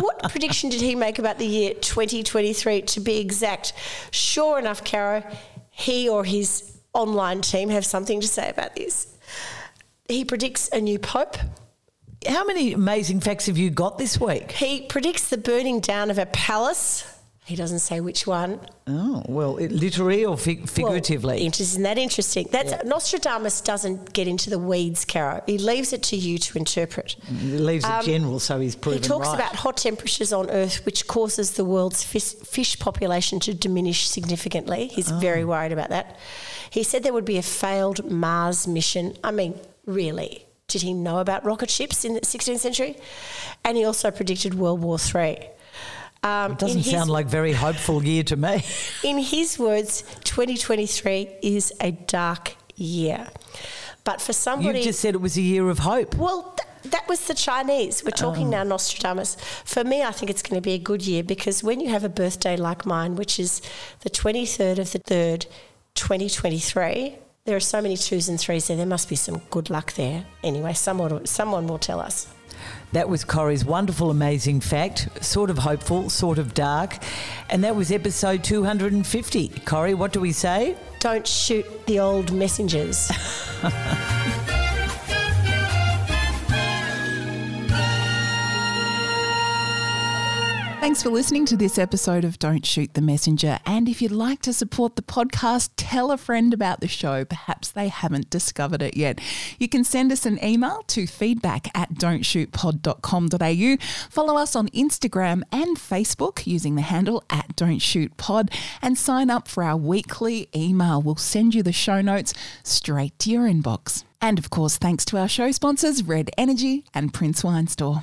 [SPEAKER 3] what prediction did he make about the year 2023 to be exact? Sure enough, Caro, he or his online team have something to say about this. He predicts a new pope.
[SPEAKER 2] How many amazing facts have you got this week?
[SPEAKER 3] He predicts the burning down of a palace. He doesn't say which one.
[SPEAKER 2] Oh well, it, literally or fig- figuratively.
[SPEAKER 3] Well, isn't that interesting? That's Nostradamus doesn't get into the weeds, Caro. He leaves it to you to interpret.
[SPEAKER 2] it leaves it general, so he's proven
[SPEAKER 3] Um, He talks
[SPEAKER 2] right.
[SPEAKER 3] about hot temperatures on Earth, which causes the world's fish, fish population to diminish significantly. He's
[SPEAKER 2] Oh.
[SPEAKER 3] very worried about that. He said there would be a failed Mars mission. I mean, really? Did he know about rocket ships in the 16th century? And he also predicted World War Three. Um,
[SPEAKER 2] It doesn't
[SPEAKER 3] in his-
[SPEAKER 2] sound like very hopeful year to me.
[SPEAKER 3] in his words, 2023 is a dark year. But for somebody.
[SPEAKER 2] You just said it was a year of hope.
[SPEAKER 3] Well, th- that was the Chinese. We're talking now Nostradamus. For me, I think it's going to be a good year because when you have a birthday like mine, which is the 23rd of the 3rd, 2023, there are so many twos and threes there. There must be some good luck there. Anyway, someone, someone will tell us.
[SPEAKER 2] That was Corrie's wonderful, amazing fact, sort of hopeful, sort of dark. And that was episode 250. Corrie, what do we say?
[SPEAKER 3] Don't shoot the old messengers.
[SPEAKER 1] Thanks for listening to this episode of Don't Shoot the Messenger. And if you'd like to support the podcast, tell a friend about the show. Perhaps they haven't discovered it yet. You can send us an email to feedback at don'tshootpod.com.au. Follow us on Instagram and Facebook using the handle at Don't Shoot Pod and sign up for our weekly email. We'll send you the show notes straight to your inbox. And of course, thanks to our show sponsors, Red Energy and Prince Wine Store.